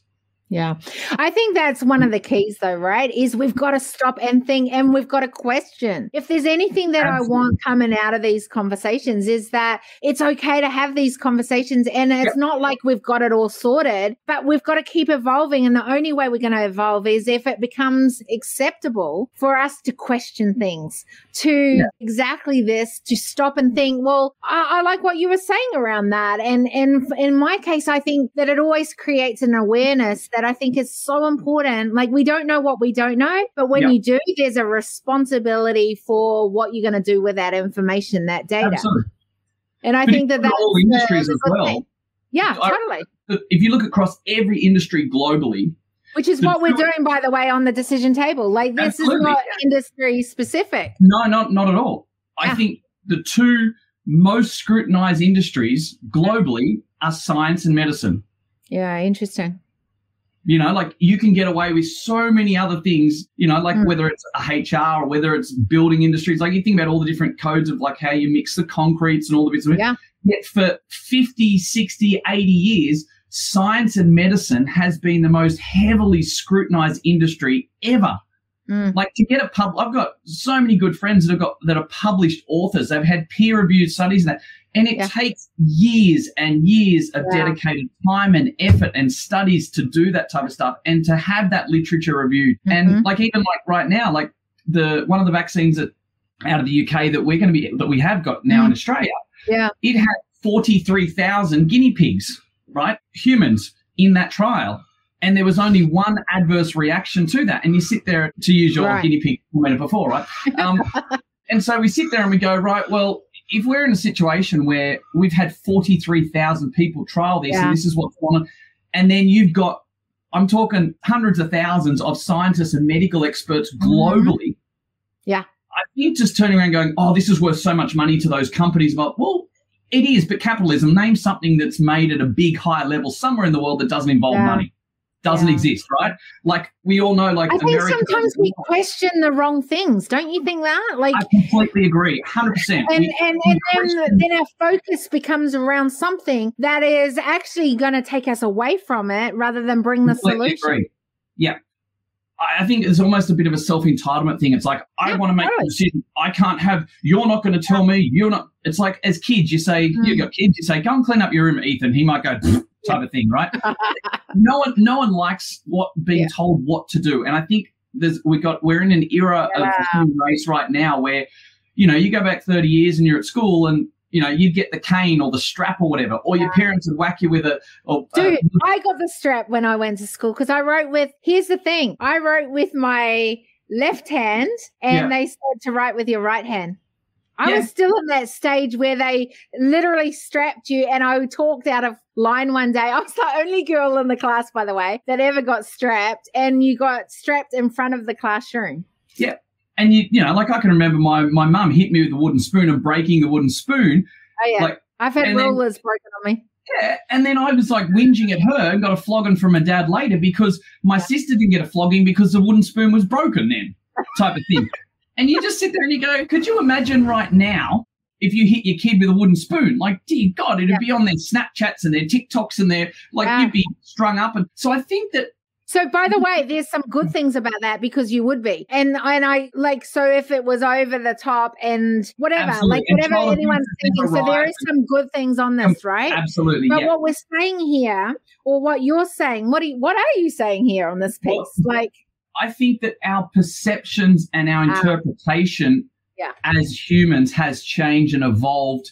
Yeah. I think that's one of the keys though, right? Is we've got to stop and think and we've got to question. If there's anything that I want coming out of these conversations is that it's okay to have these conversations and it's not like we've got it all sorted, but we've got to keep evolving and the only way we're going to evolve is if it becomes acceptable for us to question things, to Yeah. exactly this, to stop and think, well, I, I like what you were saying around that. And and in my case, I think that it always creates an awareness that I think is so important. Like we don't know what we don't know, but when Yeah. you do, there's a responsibility for what you're going to do with that information, that data. Absolutely. And I But think that that's all industries the as well. thing. Yeah, I- totally. If you look across every industry globally, Which is what we're doing, by the way, on the decision table. Like this Absolutely, is not industry specific. no, not not at all. I Yeah. think the two most scrutinized industries globally are science and medicine. Yeah, interesting. You know, like you can get away with so many other things, you know, like Mm. whether it's a HR or whether it's building industries. Like you think about all the different codes of like how you mix the concretes and all the bits of it. Yeah. Yet for 50, 60, 80 years, science and medicine has been the most heavily scrutinized industry ever. Mm. Like to get a pub, I've got so many good friends that have got that are published authors. They've had peer reviewed studies and that, and it Yeah. takes years and years of Yeah. dedicated time and effort and studies to do that type of stuff and to have that literature reviewed. Mhm. And like even like right now, like the one of the vaccines that out of the UK that we're going to be that we have got now in Australia, Yeah. it had forty three thousand guinea pigs, right, humans in that trial. And there was only one adverse reaction to that. And you sit there to use your Right. guinea pig comment before, right? Um, and so we sit there and we go, right, well, if we're in a situation where we've had 43,000 people trial this Yeah. and this is what's going on, and then you've got, I'm talking hundreds of thousands of scientists and medical experts globally. Mm-hmm. Yeah. I think just turning around going, oh, this is worth so much money to those companies. But, well, it is, but capitalism, name something that's made at a big, high level somewhere in the world that doesn't involve Yeah. money. Doesn't Yeah. exist, right? Like we all know, like I think America. sometimes we question the wrong things. Don't you think that? Like I completely agree, hundred percent. and and, and then, then our focus becomes around something that is actually going to take us away from it rather than bring the solution. agree. Yeah. I think it's almost a bit of a self entitlement thing. It's like, I Yeah, want to make a decision. I can't have, you're not going to tell me, you're not. It's like, as kids, you say, Mm. you've got kids, you say, go and clean up your room, Ethan. He might go, type of thing, right? no one, no one likes what being Yeah. told what to do. And I think there's, we got, we're in an era of Yeah. human race right now where, you know, you go back 30 years and you're at school and, you know, you'd get the cane or the strap or whatever, or your parents would whack you with a, or, uh, I got the strap when I went to school because I wrote with, here's the thing I wrote with my left hand and Yeah. they said to write with your right hand. I Yeah. was still in that stage where they literally strapped you, and I talked out of line one day. I was the only girl in the class, by the way, that ever got strapped, and you got strapped in front of the classroom. Yeah. And you, you know, like I can remember my, my mum hit me with a wooden spoon and breaking the wooden spoon. Oh, yeah. Like, I've had and then- rulers broken on me. Yeah, and then I was like whinging at her and got a flogging from my dad later because my sister didn't get a flogging because the wooden spoon was broken then, type of thing. and you just sit there and you go, could you imagine right now if you hit your kid with a wooden spoon? Like, dear God, it'd Yeah. be on their Snapchats and their TikToks and their like Yeah. you'd be strung up. And so I think that So, by the mm-hmm. way, there's some good things about that because you would be, and and I like so if it was over the top and whatever, Absolutely. like whatever anyone's thinking. So there is some good things on this, right? absolutely, But yeah. what we're saying here, or what you're saying, what are you, what are you saying here on this piece? Well, like, I think that our perceptions and our Ah. interpretation Yeah. as humans has changed and evolved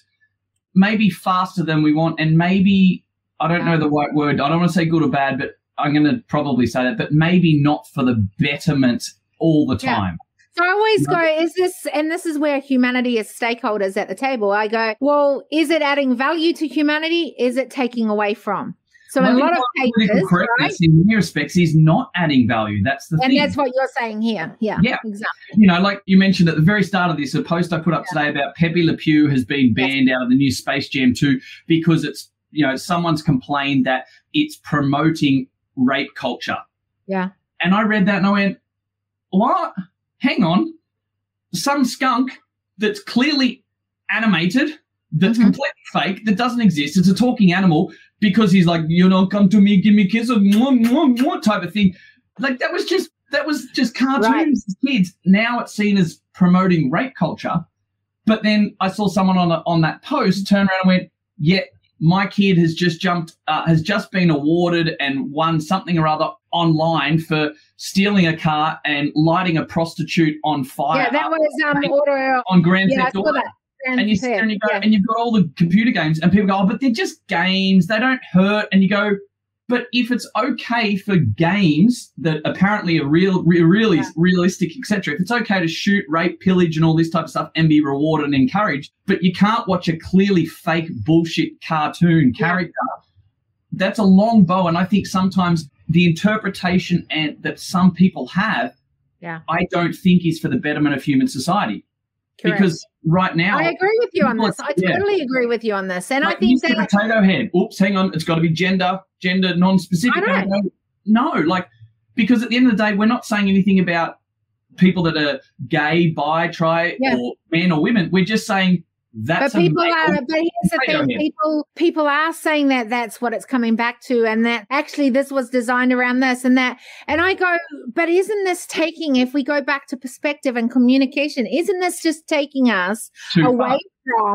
maybe faster than we want. And maybe, I don't know the right word, I don't want to say good or bad, but I'm going to probably say that, but maybe not for the betterment all the Yeah. time. so I always go, is this, and this is where humanity is stakeholders at the table. I go, well, is it adding value to humanity? Is it taking away from? So Well, in a lot of cases, right? correctness in many respects is not adding value. That's the And thing. that's what you're saying here. Yeah. Yeah. Exactly. you know, like you mentioned at the very start of this, a post I put up today about Pepe Le Pew has been Yes. banned out of the new Space Jam 2 because it's, you know, someone's complained that it's promoting rape culture. Yeah. And I read that and I went, what? Hang on. Some skunk that's clearly animated, that's Mhm. completely fake, that doesn't exist. It's a talking animal because he's like, you know, come to me, give me a kiss, or mwah, mwah, mwah, type of thing. Like that was just that was just cartoons Right. kids. Now it's seen as promoting rape culture. But then I saw someone on a, on that post turn around and went, "Yeah, my kid has just jumped, uh, has just been awarded and won something or other online for stealing a car and lighting a prostitute on fire Yeah, that was um order. on Grand Yeah, Theft Auto." And you sit there and you go, Yeah. and you've got all the computer games, and people go, "Oh, but they're just games. They don't hurt." And you go, "But if it's okay for games that apparently are real, real really Yeah. realistic, etc. If it's okay to shoot, rape, pillage, and all this type of stuff, and be rewarded and encouraged, but you can't watch a clearly fake bullshit cartoon Yeah. character." That's a long bow, and I think sometimes the interpretation and that some people have, Yeah. I don't think is for the betterment of human society. Correct. Because right now, I agree with you on this. I yeah. totally agree with you on this. And I think that potato head. Oops, hang on. It's got to be gender, gender non-specific. I know. No, like because at the end of the day, we're not saying anything about people that are gay, bi, tri, Yeah. or men or women. We're just saying That's but people amazing. are. But here's the thing: people people are saying that that's what it's coming back to, and that actually this was designed around this and that. And I go, but isn't this taking? If we go back to perspective and communication, isn't this just taking us Too away far.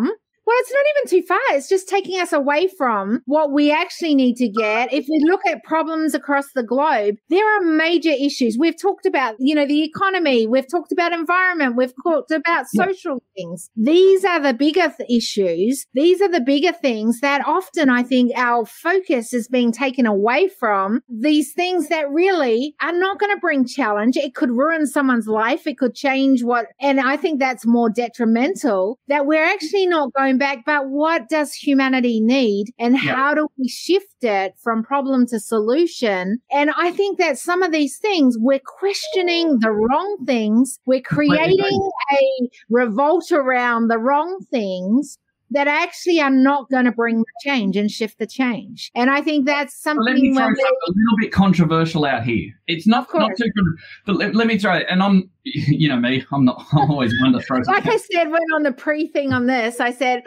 from? Well, it's not even too far. It's just taking us away from what we actually need to get. If we look at problems across the globe, there are major issues. We've talked about, you know, the economy. We've talked about environment. We've talked about Yeah. social things. These are the bigger th- issues. These are the bigger things that often I think our focus is being taken away from these things that really are not going to bring challenge. It could ruin someone's life. It could change what, and I think that's more detrimental that we're actually not going back. But what does humanity need and Yeah. how do we shift it from problem to solution? And I think that some of these things we're questioning the wrong things. We're creating a revolt around the wrong things that actually are not going to bring the change and shift the change. And I think that's something let me throw something a little bit controversial out here. It's not not too good, but let, let me throw it. And I'm, you know me, I'm not. I'm always one to throw. like. I said when on the pre thing on this, I said,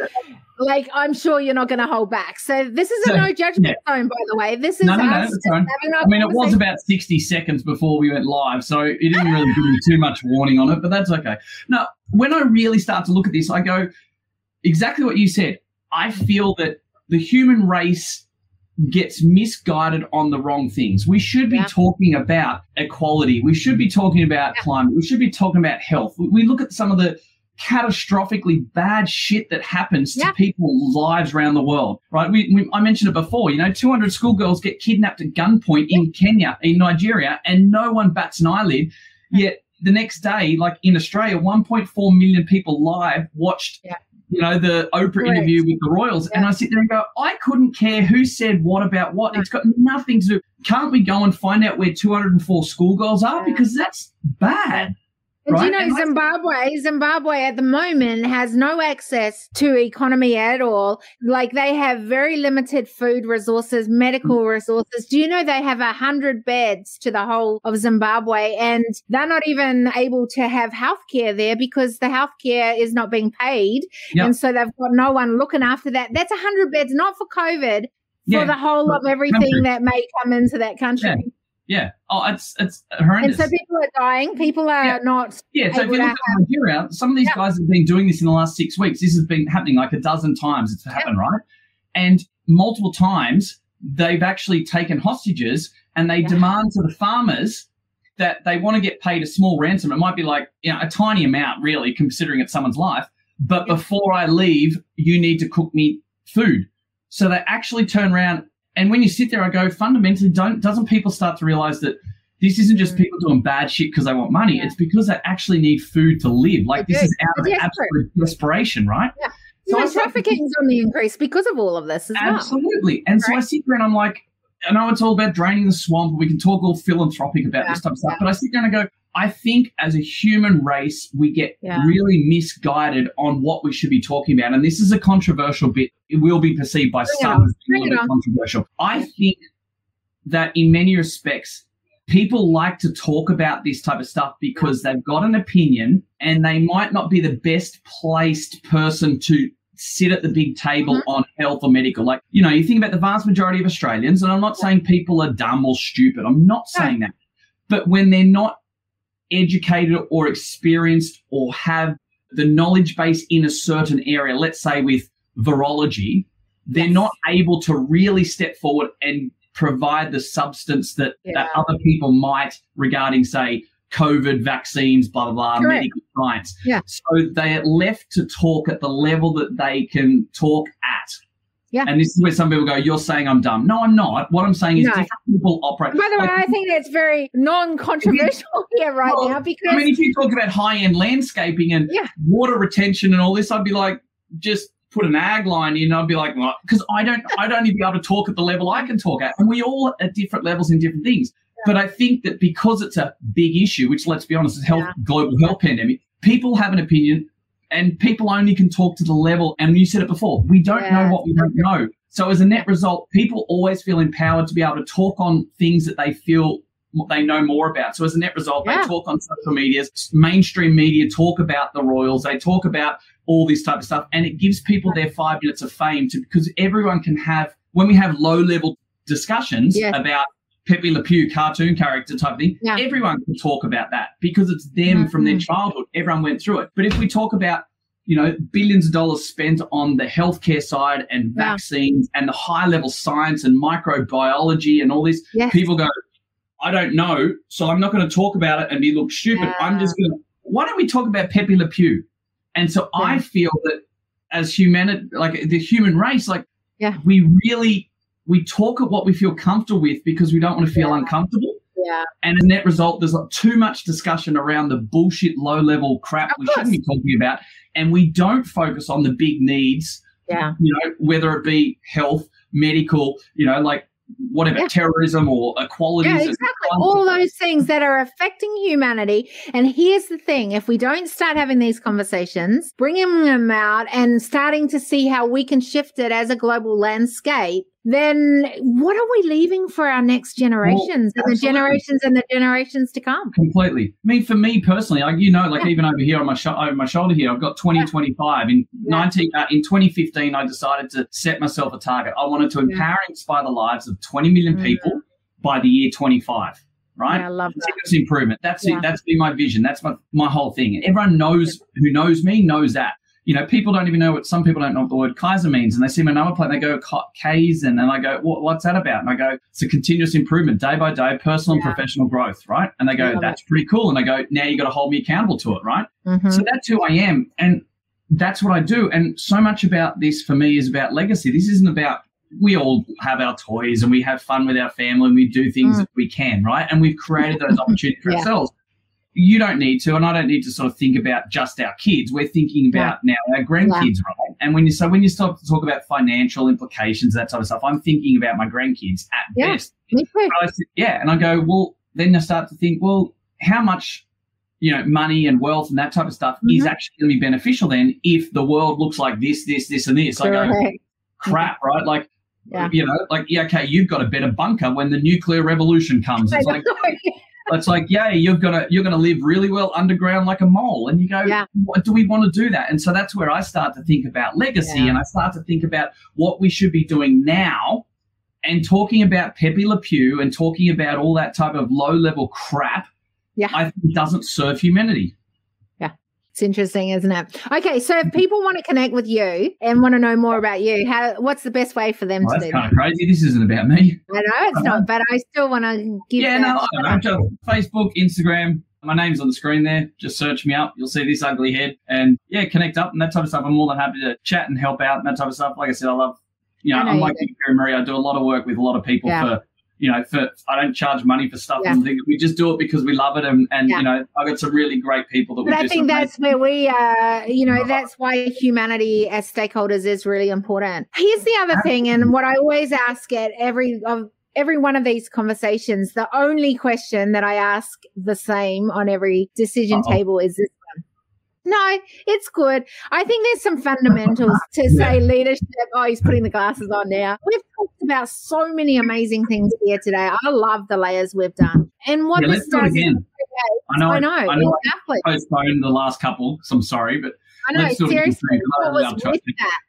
like, I'm sure you're not going to hold back. So this is a So, no judgment zone, by the way. This is No, no, no, us that's just fine. having I mean, it was about 60 seconds before we went live, so it didn't really give me too much warning on it, but that's okay. Now, when I really start to look at this, I go, exactly what you said. I feel that the human race gets misguided on the wrong things. We should be Yeah. talking about equality. We should be talking about climate. We should be talking about health. We- look at some of the catastrophically bad shit that happens Yeah. to people's lives around the world, right? We, we, I mentioned it before, you know, 200 schoolgirls get kidnapped at gunpoint in Kenya, in Nigeria, and no one bats an eyelid. Yet the next day, like in Australia, 1.4 million people live watched, Yeah. You know, the Oprah Correct. interview with the Royals. And I sit there and go, I couldn't care who said what about what. It's got nothing to do. Can't we go and find out where 204 schoolgirls are? Yeah. Because that's bad. And do you know Zimbabwe? Zimbabwe at the moment has no access to economy at all. Like they have very limited food resources, medical resources. Do you know they have a hundred beds to the whole of Zimbabwe, and they're not even able to have healthcare there because the healthcare is not being paid, Yep. and so they've got no one looking after that. That's a hundred beds, not for COVID. For Yeah. the whole of everything Country. that may come into that country. Yeah. Yeah. Oh, it's it's horrendous. And so people are dying. People are Yeah. not Yeah, so if you look at Nigeria, some of these Yeah. guys have been doing this in the last six weeks. This has been happening like a dozen times. It's happened, right? And multiple times they've actually taken hostages and they demand to the farmers that they want to get paid a small ransom. It might be like you know a tiny amount, really, considering it's someone's life. But before I leave, you need to cook me food. So they actually turn around, and when you sit there, I go fundamentally, don't doesn't people start to realize that this isn't just Mm. people doing bad shit because they want money. Yeah. It's because they actually need food to live. Like They this do. is out of absolute desperation, right? Yeah. So I Human start trafficking's on the increase because of all of this as well. Absolutely. And so I sit there and I'm like, I know it's all about draining the swamp. We can talk all philanthropic about Yeah, this type of stuff, yeah. but I sit down and go, I think as a human race, we get Yeah. really misguided on what we should be talking about. And this is a controversial bit. It will be perceived by some as a little bit controversial. I think that in many respects, people like to talk about this type of stuff because they've got an opinion and they might not be the best placed person to sit at the big table Mhm. on health or medical. Like, you know, you think about the vast majority of Australians, and I'm not saying people are dumb or stupid. I'm not No. saying that. But when they're not educated or experienced or have the knowledge base in a certain area, let's say with virology, they're Yes. not able to really step forward and provide the substance that, that other people might regarding, say, COVID vaccines, blah, blah, blah, Correct. medical science. Yeah. So they are left to talk at the level that they can talk at. Yeah. And this is where some people go, You're saying I'm dumb. No, I'm not. What I'm saying is No. different people operate. By the way, Like, I think that's very non-controversial here right Well, now because I mean, if you talk about high end landscaping and Yeah. water retention and all this, I'd be like, just put an ag line in. I'd be like, because I don't, I'd only be able to talk at the level I can talk at, and we all at different levels in different things. But I think that because it's a big issue, which let's be honest, is health, Yeah. global health pandemic, people have an opinion, and people only can talk to the level. And you said it before, we don't Yeah, know what we don't know. So as a net result, people always feel empowered to be able to talk on things that they feel they know more about. So as a net result, Yeah. they talk on social medias, mainstream media talk about the Royals, they talk about all this type of stuff, and it gives people their five minutes of fame to because everyone can have when we have low level discussions Yeah. about Pepe Le Pew cartoon character type thing, Yeah. everyone can talk about that because it's them mm-hmm. from their childhood. Everyone went through it. But if we talk about you know, billions of dollars spent on the healthcare side and Yeah. vaccines and the high level science and microbiology and all this. Yes. People go, I don't know, so I'm not going to talk about it and be look stupid. I'm just going to, why don't we talk about Pepe Le Pew? And so I feel that as humanity, like the human race, like Yeah. we really, we talk at what we feel comfortable with because we don't want to feel Yeah. uncomfortable. Yeah. And the net result, there's like too much discussion around the bullshit low level crap Of we course. shouldn't be talking about. And we don't focus on the big needs, Yeah. you know, whether it be health, medical, you know, like whatever, Yeah. terrorism or equalities. Yeah, exactly. All those things that are affecting humanity. And here's the thing if we don't start having these conversations, bringing them out and starting to see how we can shift it as a global landscape, then what are we leaving for our next generations and the generations and the generations to come? Completely. I mean, for me personally, like you know, like Yeah. even over here on my sho- over my shoulder here, I've got 2025. In Yeah. 19 uh, in 2015, I decided to set myself a target. I wanted to Yeah. empower and inspire the lives of 20 million Mhm. people by the year 25. Right? Yeah, I love that. continuous improvement. That's Yeah. it. That's been my vision. That's my my whole thing. And everyone knows who knows me knows that. You know, people don't even know what some people don't know what the word Kaizen means, and they see my number plate they go "Ka- Kaizen, and I go, what, "What's that about?" And I go, "It's a continuous improvement, day by day, personal and professional growth." Right? And they go, "That's pretty cool." And I go, "Now you got to hold me accountable to it." Right? Mhm. So that's who I am, and that's what I do. And so much about this for me is about legacy. This isn't about we all have our toys and we have fun with our family and we do things Mm. that we can, right? And we've created those opportunities for Yeah. ourselves. You don't need to, and I don't need to sort of think about just our kids. We're thinking about now our grandkids, right? And when you so when you start to talk about financial implications, that type of stuff, I'm thinking about my grandkids at Yeah. best. Me too. Yeah, and I go, well, then I start to think, well, how much, you know, money and wealth and that type of stuff is Mhm. actually going to be beneficial then if the world looks like this, this, this, and this. I go, crap, right? Like, Yeah. you know, like, yeah, okay, you've got a better bunker when the nuclear revolution comes. It's like. it's like, yeah, you're gonna you're gonna live really well underground like a mole, and you go, Yeah. what do we want to do that? And so that's where I start to think about legacy, Yeah. and I start to think about what we should be doing now, and talking about Pepe Le Pew and talking about all that type of low level crap. Yeah. I think doesn't serve humanity. It's interesting, isn't it? Okay, so if people want to connect with you and want to know more about you, how what's the best way for them Well, to that's do kind that? of crazy. This isn't about me. I know it's uh-huh. not, but I still want to give. yeah, no, I shout don't know. Just Facebook, Instagram. My name's on the screen there. Just search me up. You'll see this ugly head, and yeah, connect up and that type of stuff. I'm more than happy to chat and help out and that type of stuff. Like I said, I love, you know, I know I'm you do. Murray. I do a lot of work with a lot of people Yeah. for, you know, for I don't charge money for stuff. Yeah. And things. We just do it because we love it, and and Yeah. you know, I've got some really great people that But we I think that's where we, uh, you know, that's why humanity as stakeholders is really important. Here's the other thing, and what I always ask at every of every one of these conversations, the only question that I ask the same on every decision Uh-oh. table is this. No, it's good. I think there's some fundamentals to say leadership. Oh, he's putting the glasses on now. We've talked about so many amazing things here today. I love the layers we've done. And what Yeah, this do does again. I know, I know, I know. exactly. I postponed the last couple, so I'm sorry, but I know, do seriously. soon, 'cause I what was with that?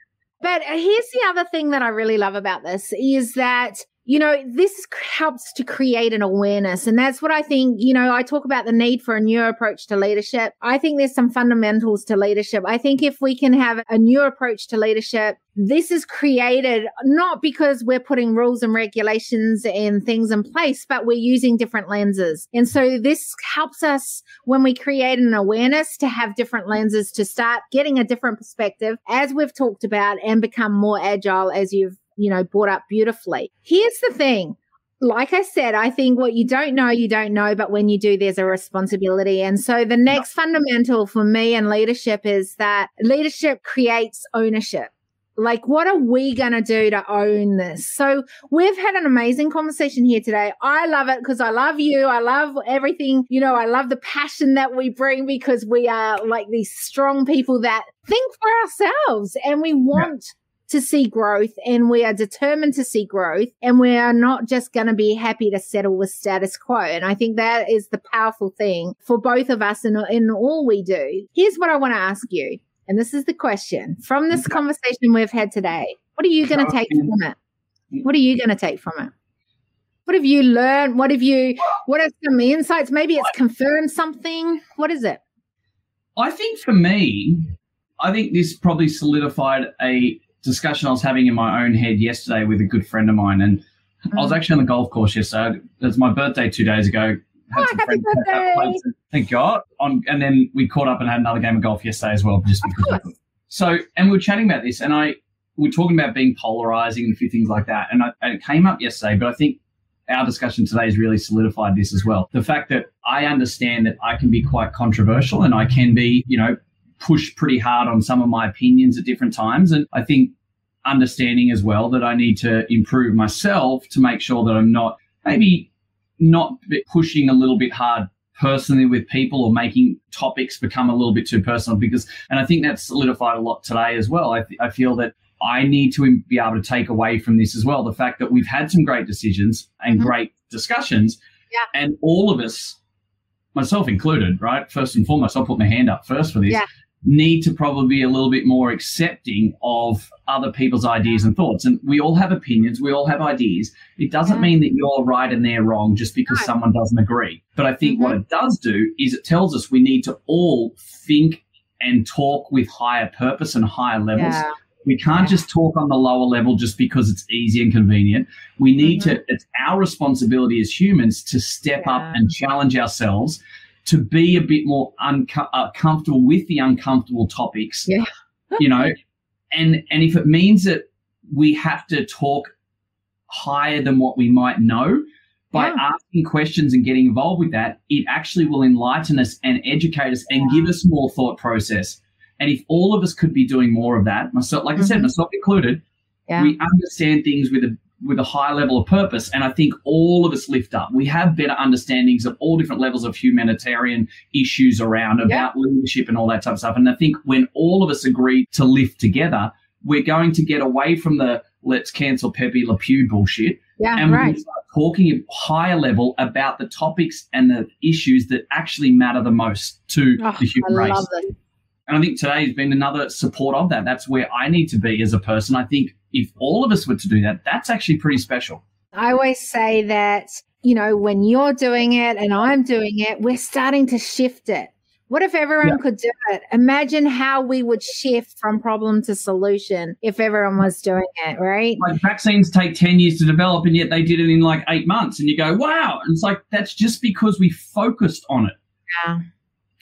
But here's the other thing that I really love about this is that you know this helps to create an awareness. And that's what i think you know i talk about the need for a new approach to leadership. I think there's some fundamentals to leadership. I think if we can have a new approach to leadership this is created not because we're putting rules and regulations and things in place but we're using different lenses. And so this helps us when we create an awareness to have different lenses to start getting a different perspective as we've talked about and become more agile as you've you know brought up beautifully here's the thing like I said, I think what you don't know, you don't know, but when you do, there's a responsibility. And so the next fundamental for me and leadership is that leadership creates ownership. Like, what are we going to do to own this? So we've had an amazing conversation here today. I love it because I love you. I love everything. You know, I love the passion that we bring because we are like these strong people that think for ourselves and we want to see growth and we are determined to see growth and we are not just going to be happy to settle with status quo. And I think that is the powerful thing for both of us in, in all we do. Here's what I want to ask you. And this is the question from this conversation we've had today. What are you going to take from it? What are you going to take from it? What have you learned? What have you, what are some insights? Maybe it's confirmed something. What is it? I think for me, I think this probably solidified a discussion I was having in my own head yesterday with a good friend of mine. And mm. I was mm. actually on the golf course yesterday. It was my birthday two days ago. Had oh, happy birthday. Thank God. On, and then we caught up and had another game of golf yesterday as well, just because. Of so, and we were chatting about this, and I we are talking about being polarizing and a few things like that. And, I, and it came up yesterday, but I think our discussion today has really solidified this as well. The fact that I understand that I can be quite controversial and I can be, you know, push pretty hard on some of my opinions at different times. And I think understanding as well that I need to improve myself to make sure that I'm not maybe not pushing a little bit hard personally with people or making topics become a little bit too personal because and I think that's solidified a lot today as well. I, th- I feel that I need to be able to take away from this as well the fact that we've had some great decisions and mm-hmm. great discussions yeah. and all of us myself included, right? First and foremost, I'll put my hand up first for this. Yeah need to probably be a little bit more accepting of other people's ideas and thoughts. And we all have opinions, we all have ideas. It doesn't mean that you're right and they're wrong just because no. someone doesn't agree. But I think mm-hmm. what it does do is it tells us we need to all think and talk with higher purpose and higher levels. Yeah. We can't yeah. just talk on the lower level just because it's easy and convenient. We need mm-hmm. to, it's our responsibility as humans to step yeah. up and challenge ourselves to be a bit more uncomfortable uh, with the uncomfortable topics. Yeah. you know, and and if it means that we have to talk higher than what we might know by yeah. asking questions and getting involved with that, it actually will enlighten us and educate us and give us more thought process. And if all of us could be doing more of that, myself, like mm-hmm. I said, mm-hmm. myself included, yeah. we understand things with a with a high level of purpose. And I think all of us lift up. We have better understandings of all different levels of humanitarian issues around about yeah. leadership and all that type of stuff. And I think when all of us agree to lift together, we're going to get away from the let's cancel Pepe Le Pew bullshit. Yeah, and right. start talking at higher level about the topics and the issues that actually matter the most to oh, the human I race. And I think today has been another support of that. That's where I need to be as a person. I think if all of us were to do that, that's actually pretty special. I always say that, you know, when you're doing it and I'm doing it, we're starting to shift it. What if everyone yeah. could do it? Imagine how we would shift from problem to solution if everyone was doing it, right? Like vaccines take 10 years to develop and yet they did it in like eight months. And you go, wow. And it's like, that's just because we focused on it. Yeah.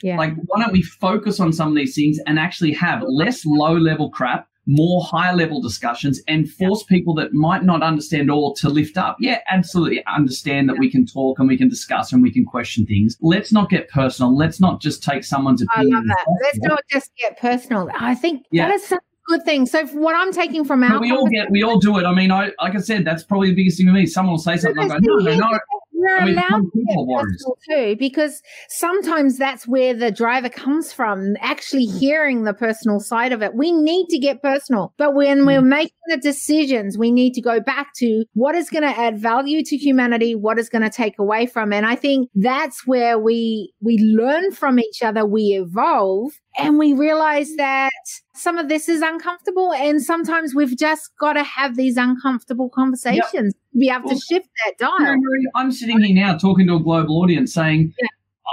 Yeah. Like, why don't we focus on some of these things and actually have less low level crap more high level discussions and force yeah. people that might not understand all to lift up. Yeah, absolutely understand that yeah. we can talk and we can discuss and we can question things. Let's not get personal. Let's not just take someone's opinion. I love that. Let's not just get personal. I think yeah. that is such a good thing. So what I'm taking from our we all get we all do it. I mean, I like I said, that's probably the biggest thing for me. Someone will say something, I go, no, no, no we're I mean, allowed to too, because sometimes that's where the driver comes from, actually hearing the personal side of it. We need to get personal, but when mm. we're making the decisions, we need to go back to what is going to add value to humanity, what is going to take away from it. And I think that's where we we learn from each other, we evolve, and we realize that some of this is uncomfortable and sometimes we've just got to have these uncomfortable conversations yep. to be able well, to shift that dial i'm sitting here now talking to a global audience saying yeah.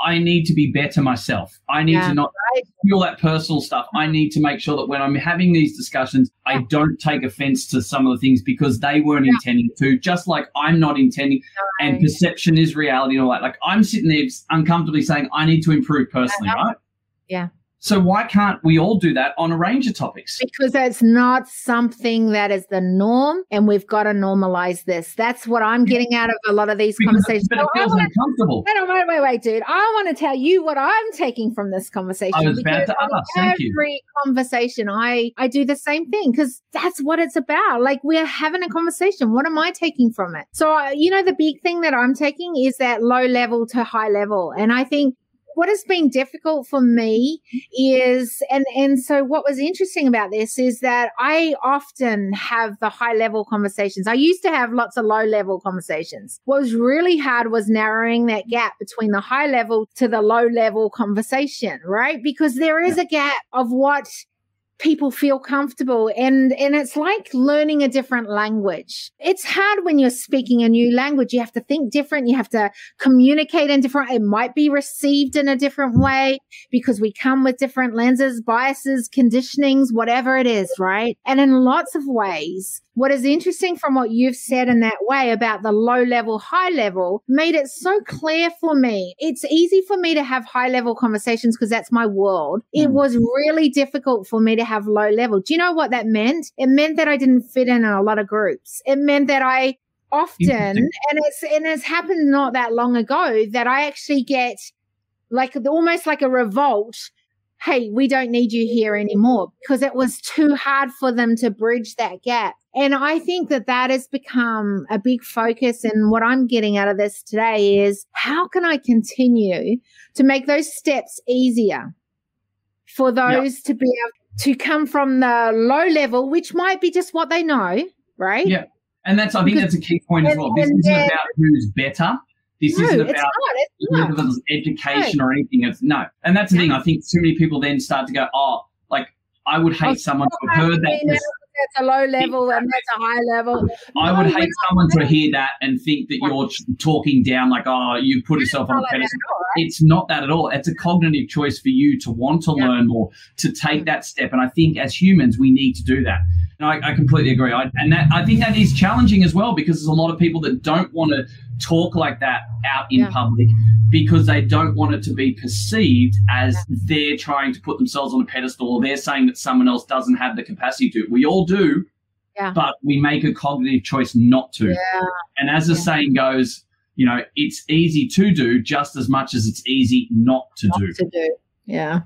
i need to be better myself i need yeah. to not feel that personal stuff i need to make sure that when i'm having these discussions i don't take offense to some of the things because they weren't yeah. intending to just like i'm not intending no. and perception is reality and all that like i'm sitting there uncomfortably saying i need to improve personally right yeah so why can't we all do that on a range of topics? Because it's not something that is the norm, and we've got to normalize this. That's what I'm getting out of a lot of these because conversations. But it feels wanna, uncomfortable. Wait, wait, wait, wait, dude. I want to tell you what I'm taking from this conversation. I was about to ask. Thank you. Every conversation, I I do the same thing because that's what it's about. Like we're having a conversation. What am I taking from it? So uh, you know, the big thing that I'm taking is that low level to high level, and I think what has been difficult for me is and and so what was interesting about this is that I often have the high level conversations. I used to have lots of low level conversations. What was really hard was narrowing that gap between the high level to the low level conversation, right? Because there is a gap of what people feel comfortable. And and it's like learning a different language. It's hard when you're speaking a new language. You have to think different. You have to communicate in different it might be received in a different way because we come with different lenses biases conditionings whatever it is right? And in lots of ways what is interesting from what you've said in that way about the low level, high level made it so clear for me. It's easy for me to have high level conversations because that's my world. It hmm. was really difficult for me to have low level. Do you know what that meant? It meant that I didn't fit in in a lot of groups. It meant that I often, and it's, and it's happened not that long ago that I actually get like almost like a revolt hey, we don't need you here anymore because it was too hard for them to bridge that gap. And I think that that has become a big focus. And what I'm getting out of this today is how can I continue to make those steps easier for those yep. to be able to come from the low level, which might be just what they know, right? Yeah. And that's, I think because, that's a key point as well. This isn't about who's better. This no, isn't about it's not, it's not. education no. or anything. It's no. And that's the thing. I think too many people then start to go, oh, like I would hate oh, someone to have heard that that's a low level and that's a high level. I would hate someone to hear that and think that you're talking down like, oh, you put yourself on a pedestal. It's not that at all. It's a cognitive choice for you to want to yeah. learn more, to take mm. that step. And I think as humans, we need to do that. And I, I completely agree. I, and that I think that is challenging as well because there's a lot of people that don't want to talk like that out in yeah. public because they don't want it to be perceived as they're trying to put themselves on a pedestal or they're saying that someone else doesn't have the capacity to. We all do, yeah. but we make a cognitive choice not to. Yeah. And as the saying goes, you know, it's easy to do just as much as it's easy not to not do. To do. Yeah.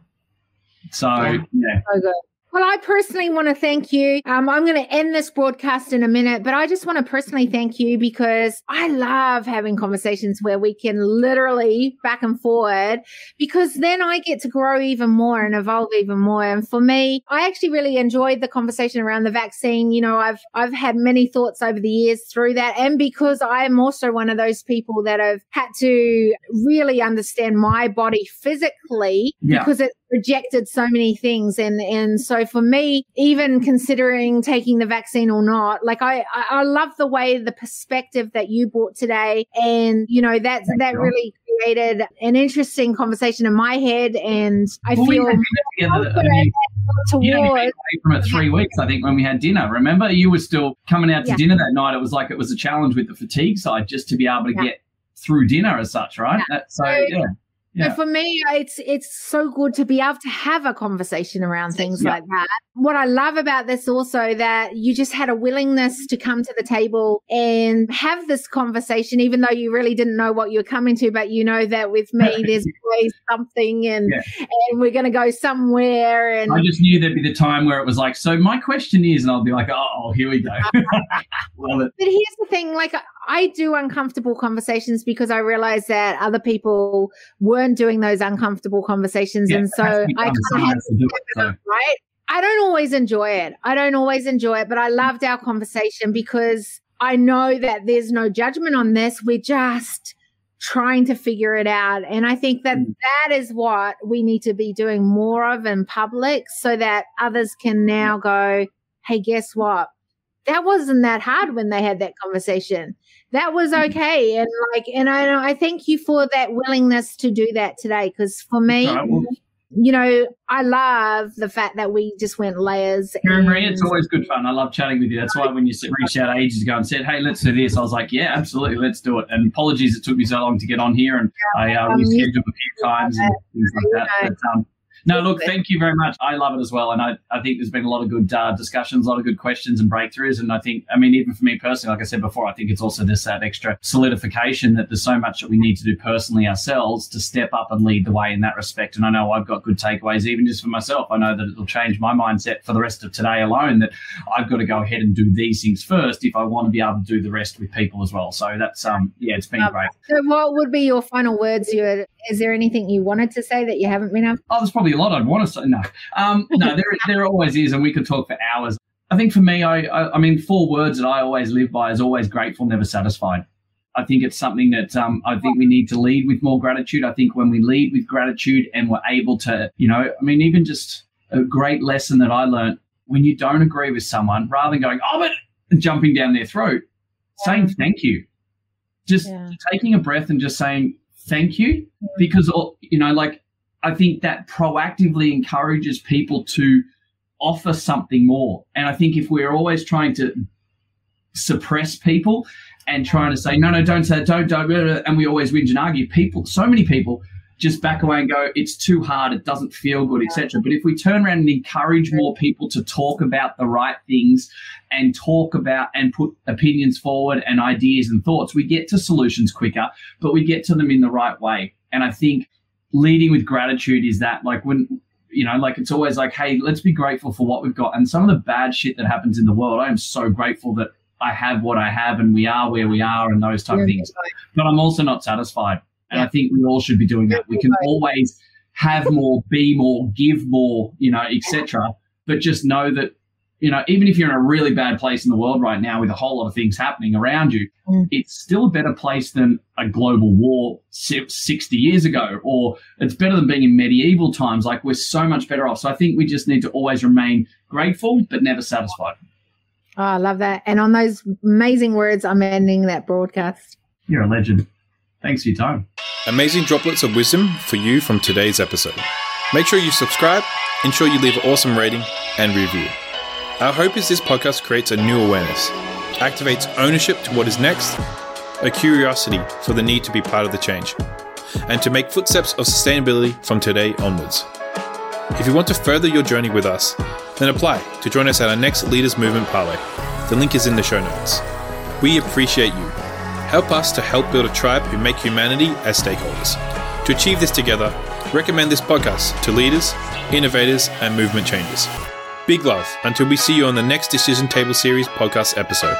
So, yeah. yeah. So good. Well, I personally want to thank you. Um, I'm going to end this broadcast in a minute, but I just want to personally thank you because I love having conversations where we can literally back and forward because then I get to grow even more and evolve even more. And for me, I actually really enjoyed the conversation around the vaccine. You know, I've, I've had many thoughts over the years through that. And because I am also one of those people that have had to really understand my body physically yeah. because it rejected so many things. And and so for me even considering taking the vaccine or not like i i love the way the perspective that you brought today. And you know that that really created an interesting conversation in my head. And i well, feel we confident towards you know, away from it three weeks i think when we had dinner. Remember you were still coming out to yeah. dinner that night. It was like it was a challenge with the fatigue side just to be able to yeah. get through dinner as such right? Yeah. That, so yeah yeah. So for me, it's it's so good to be able to have a conversation around things yeah. like that. What I love about this also that you just had a willingness to come to the table and have this conversation, even though you really didn't know what you were coming to, but you know that with me, there's always something, and yeah. and we're going to go somewhere. And I just knew there'd be the time where it was like, so my question is, and I'll be like, oh, here we go. love it. But here's the thing, like I do uncomfortable conversations because I realize that other people weren't doing those uncomfortable conversations. Yeah, and so I kind of had to do it, so. right? I don't always enjoy it. I don't always enjoy it, but I loved our conversation because I know that there's no judgment on this. We're just trying to figure it out. And I think that mm. that is what we need to be doing more of in public so that others can now go, Hey, guess what? that wasn't that hard when they had that conversation. That was mm-hmm. okay. And like, and I, know I thank you for that willingness to do that today. Cause for me, you know, I love the fact that we just went layers. Kiri-Maree, it's always good fun. I love chatting with you. That's why when you reached out ages ago and said, "Hey, let's do this," I was like, "Yeah, absolutely, let's do it." And apologies, it took me so long to get on here, and I uh, rescheduled a few times and things like that. But, um, no, look, thank you very much. I love it as well. And I, I think there's been a lot of good uh, discussions, a lot of good questions and breakthroughs. And I think, I mean, even for me personally, like I said before, I think it's also this that extra solidification that there's so much that we need to do personally ourselves to step up and lead the way in that respect. And I know I've got good takeaways, even just for myself. I know that it'll change my mindset for the rest of today alone that I've got to go ahead and do these things first if I want to be able to do the rest with people as well. So that's, um, yeah, it's been um, great. So what would be your final words you Is there anything you wanted to say that you haven't been able? Oh, there's probably a lot I'd want to say. No, um, no, there there always is, and we could talk for hours. I think for me, I, I, I mean, four words that I always live by is always grateful, never satisfied. I think it's something that um, I think we need to lead with more gratitude. I think when we lead with gratitude and we're able to, you know, I mean, even just a great lesson that I learned when you don't agree with someone, rather than going, oh, but jumping down their throat, yeah. saying thank you, just yeah. taking a breath and just saying thank you, because, uh, you know, like I think that proactively encourages people to offer something more. And I think if we're always trying to suppress people and trying to say, no, no, don't say, don't, don't, and we always whinge and argue, people, so many people just back away and go, it's too hard, it doesn't feel good, etc. But if we turn around and encourage more people to talk about the right things and talk about and put opinions forward and ideas and thoughts, we get to solutions quicker, but we get to them in the right way. And I think leading with gratitude is that like when you know, like it's always like, hey, let's be grateful for what we've got. And some of the bad shit that happens in the world, I am so grateful that I have what I have and we are where we are and those type yeah, of things. But I'm also not satisfied. And yeah. I think we all should be doing that. We can always have more, be more, give more, you know, etc. But just know that you know, even if you're in a really bad place in the world right now with a whole lot of things happening around you, mm. it's still a better place than a global war 60 years ago, or it's better than being in medieval times. Like we're so much better off. So I think we just need to always remain grateful, but never satisfied. Oh, I love that. And on those amazing words, I'm ending that broadcast. You're a legend. Thanks for your time. Amazing droplets of wisdom for you from today's episode. Make sure you subscribe, ensure you leave an awesome rating and review. Our hope is this podcast creates a new awareness, activates ownership to what is next, a curiosity for the need to be part of the change, and to make footsteps of sustainability from today onwards. If you want to further your journey with us, then apply to join us at our next Leaders Movement Parlay. The link is in the show notes. We appreciate you. Help us to help build a tribe who make humanity as stakeholders. To achieve this together, recommend this podcast to leaders, innovators, and movement changers. Big love until we see you on the next Decision Table Series podcast episode.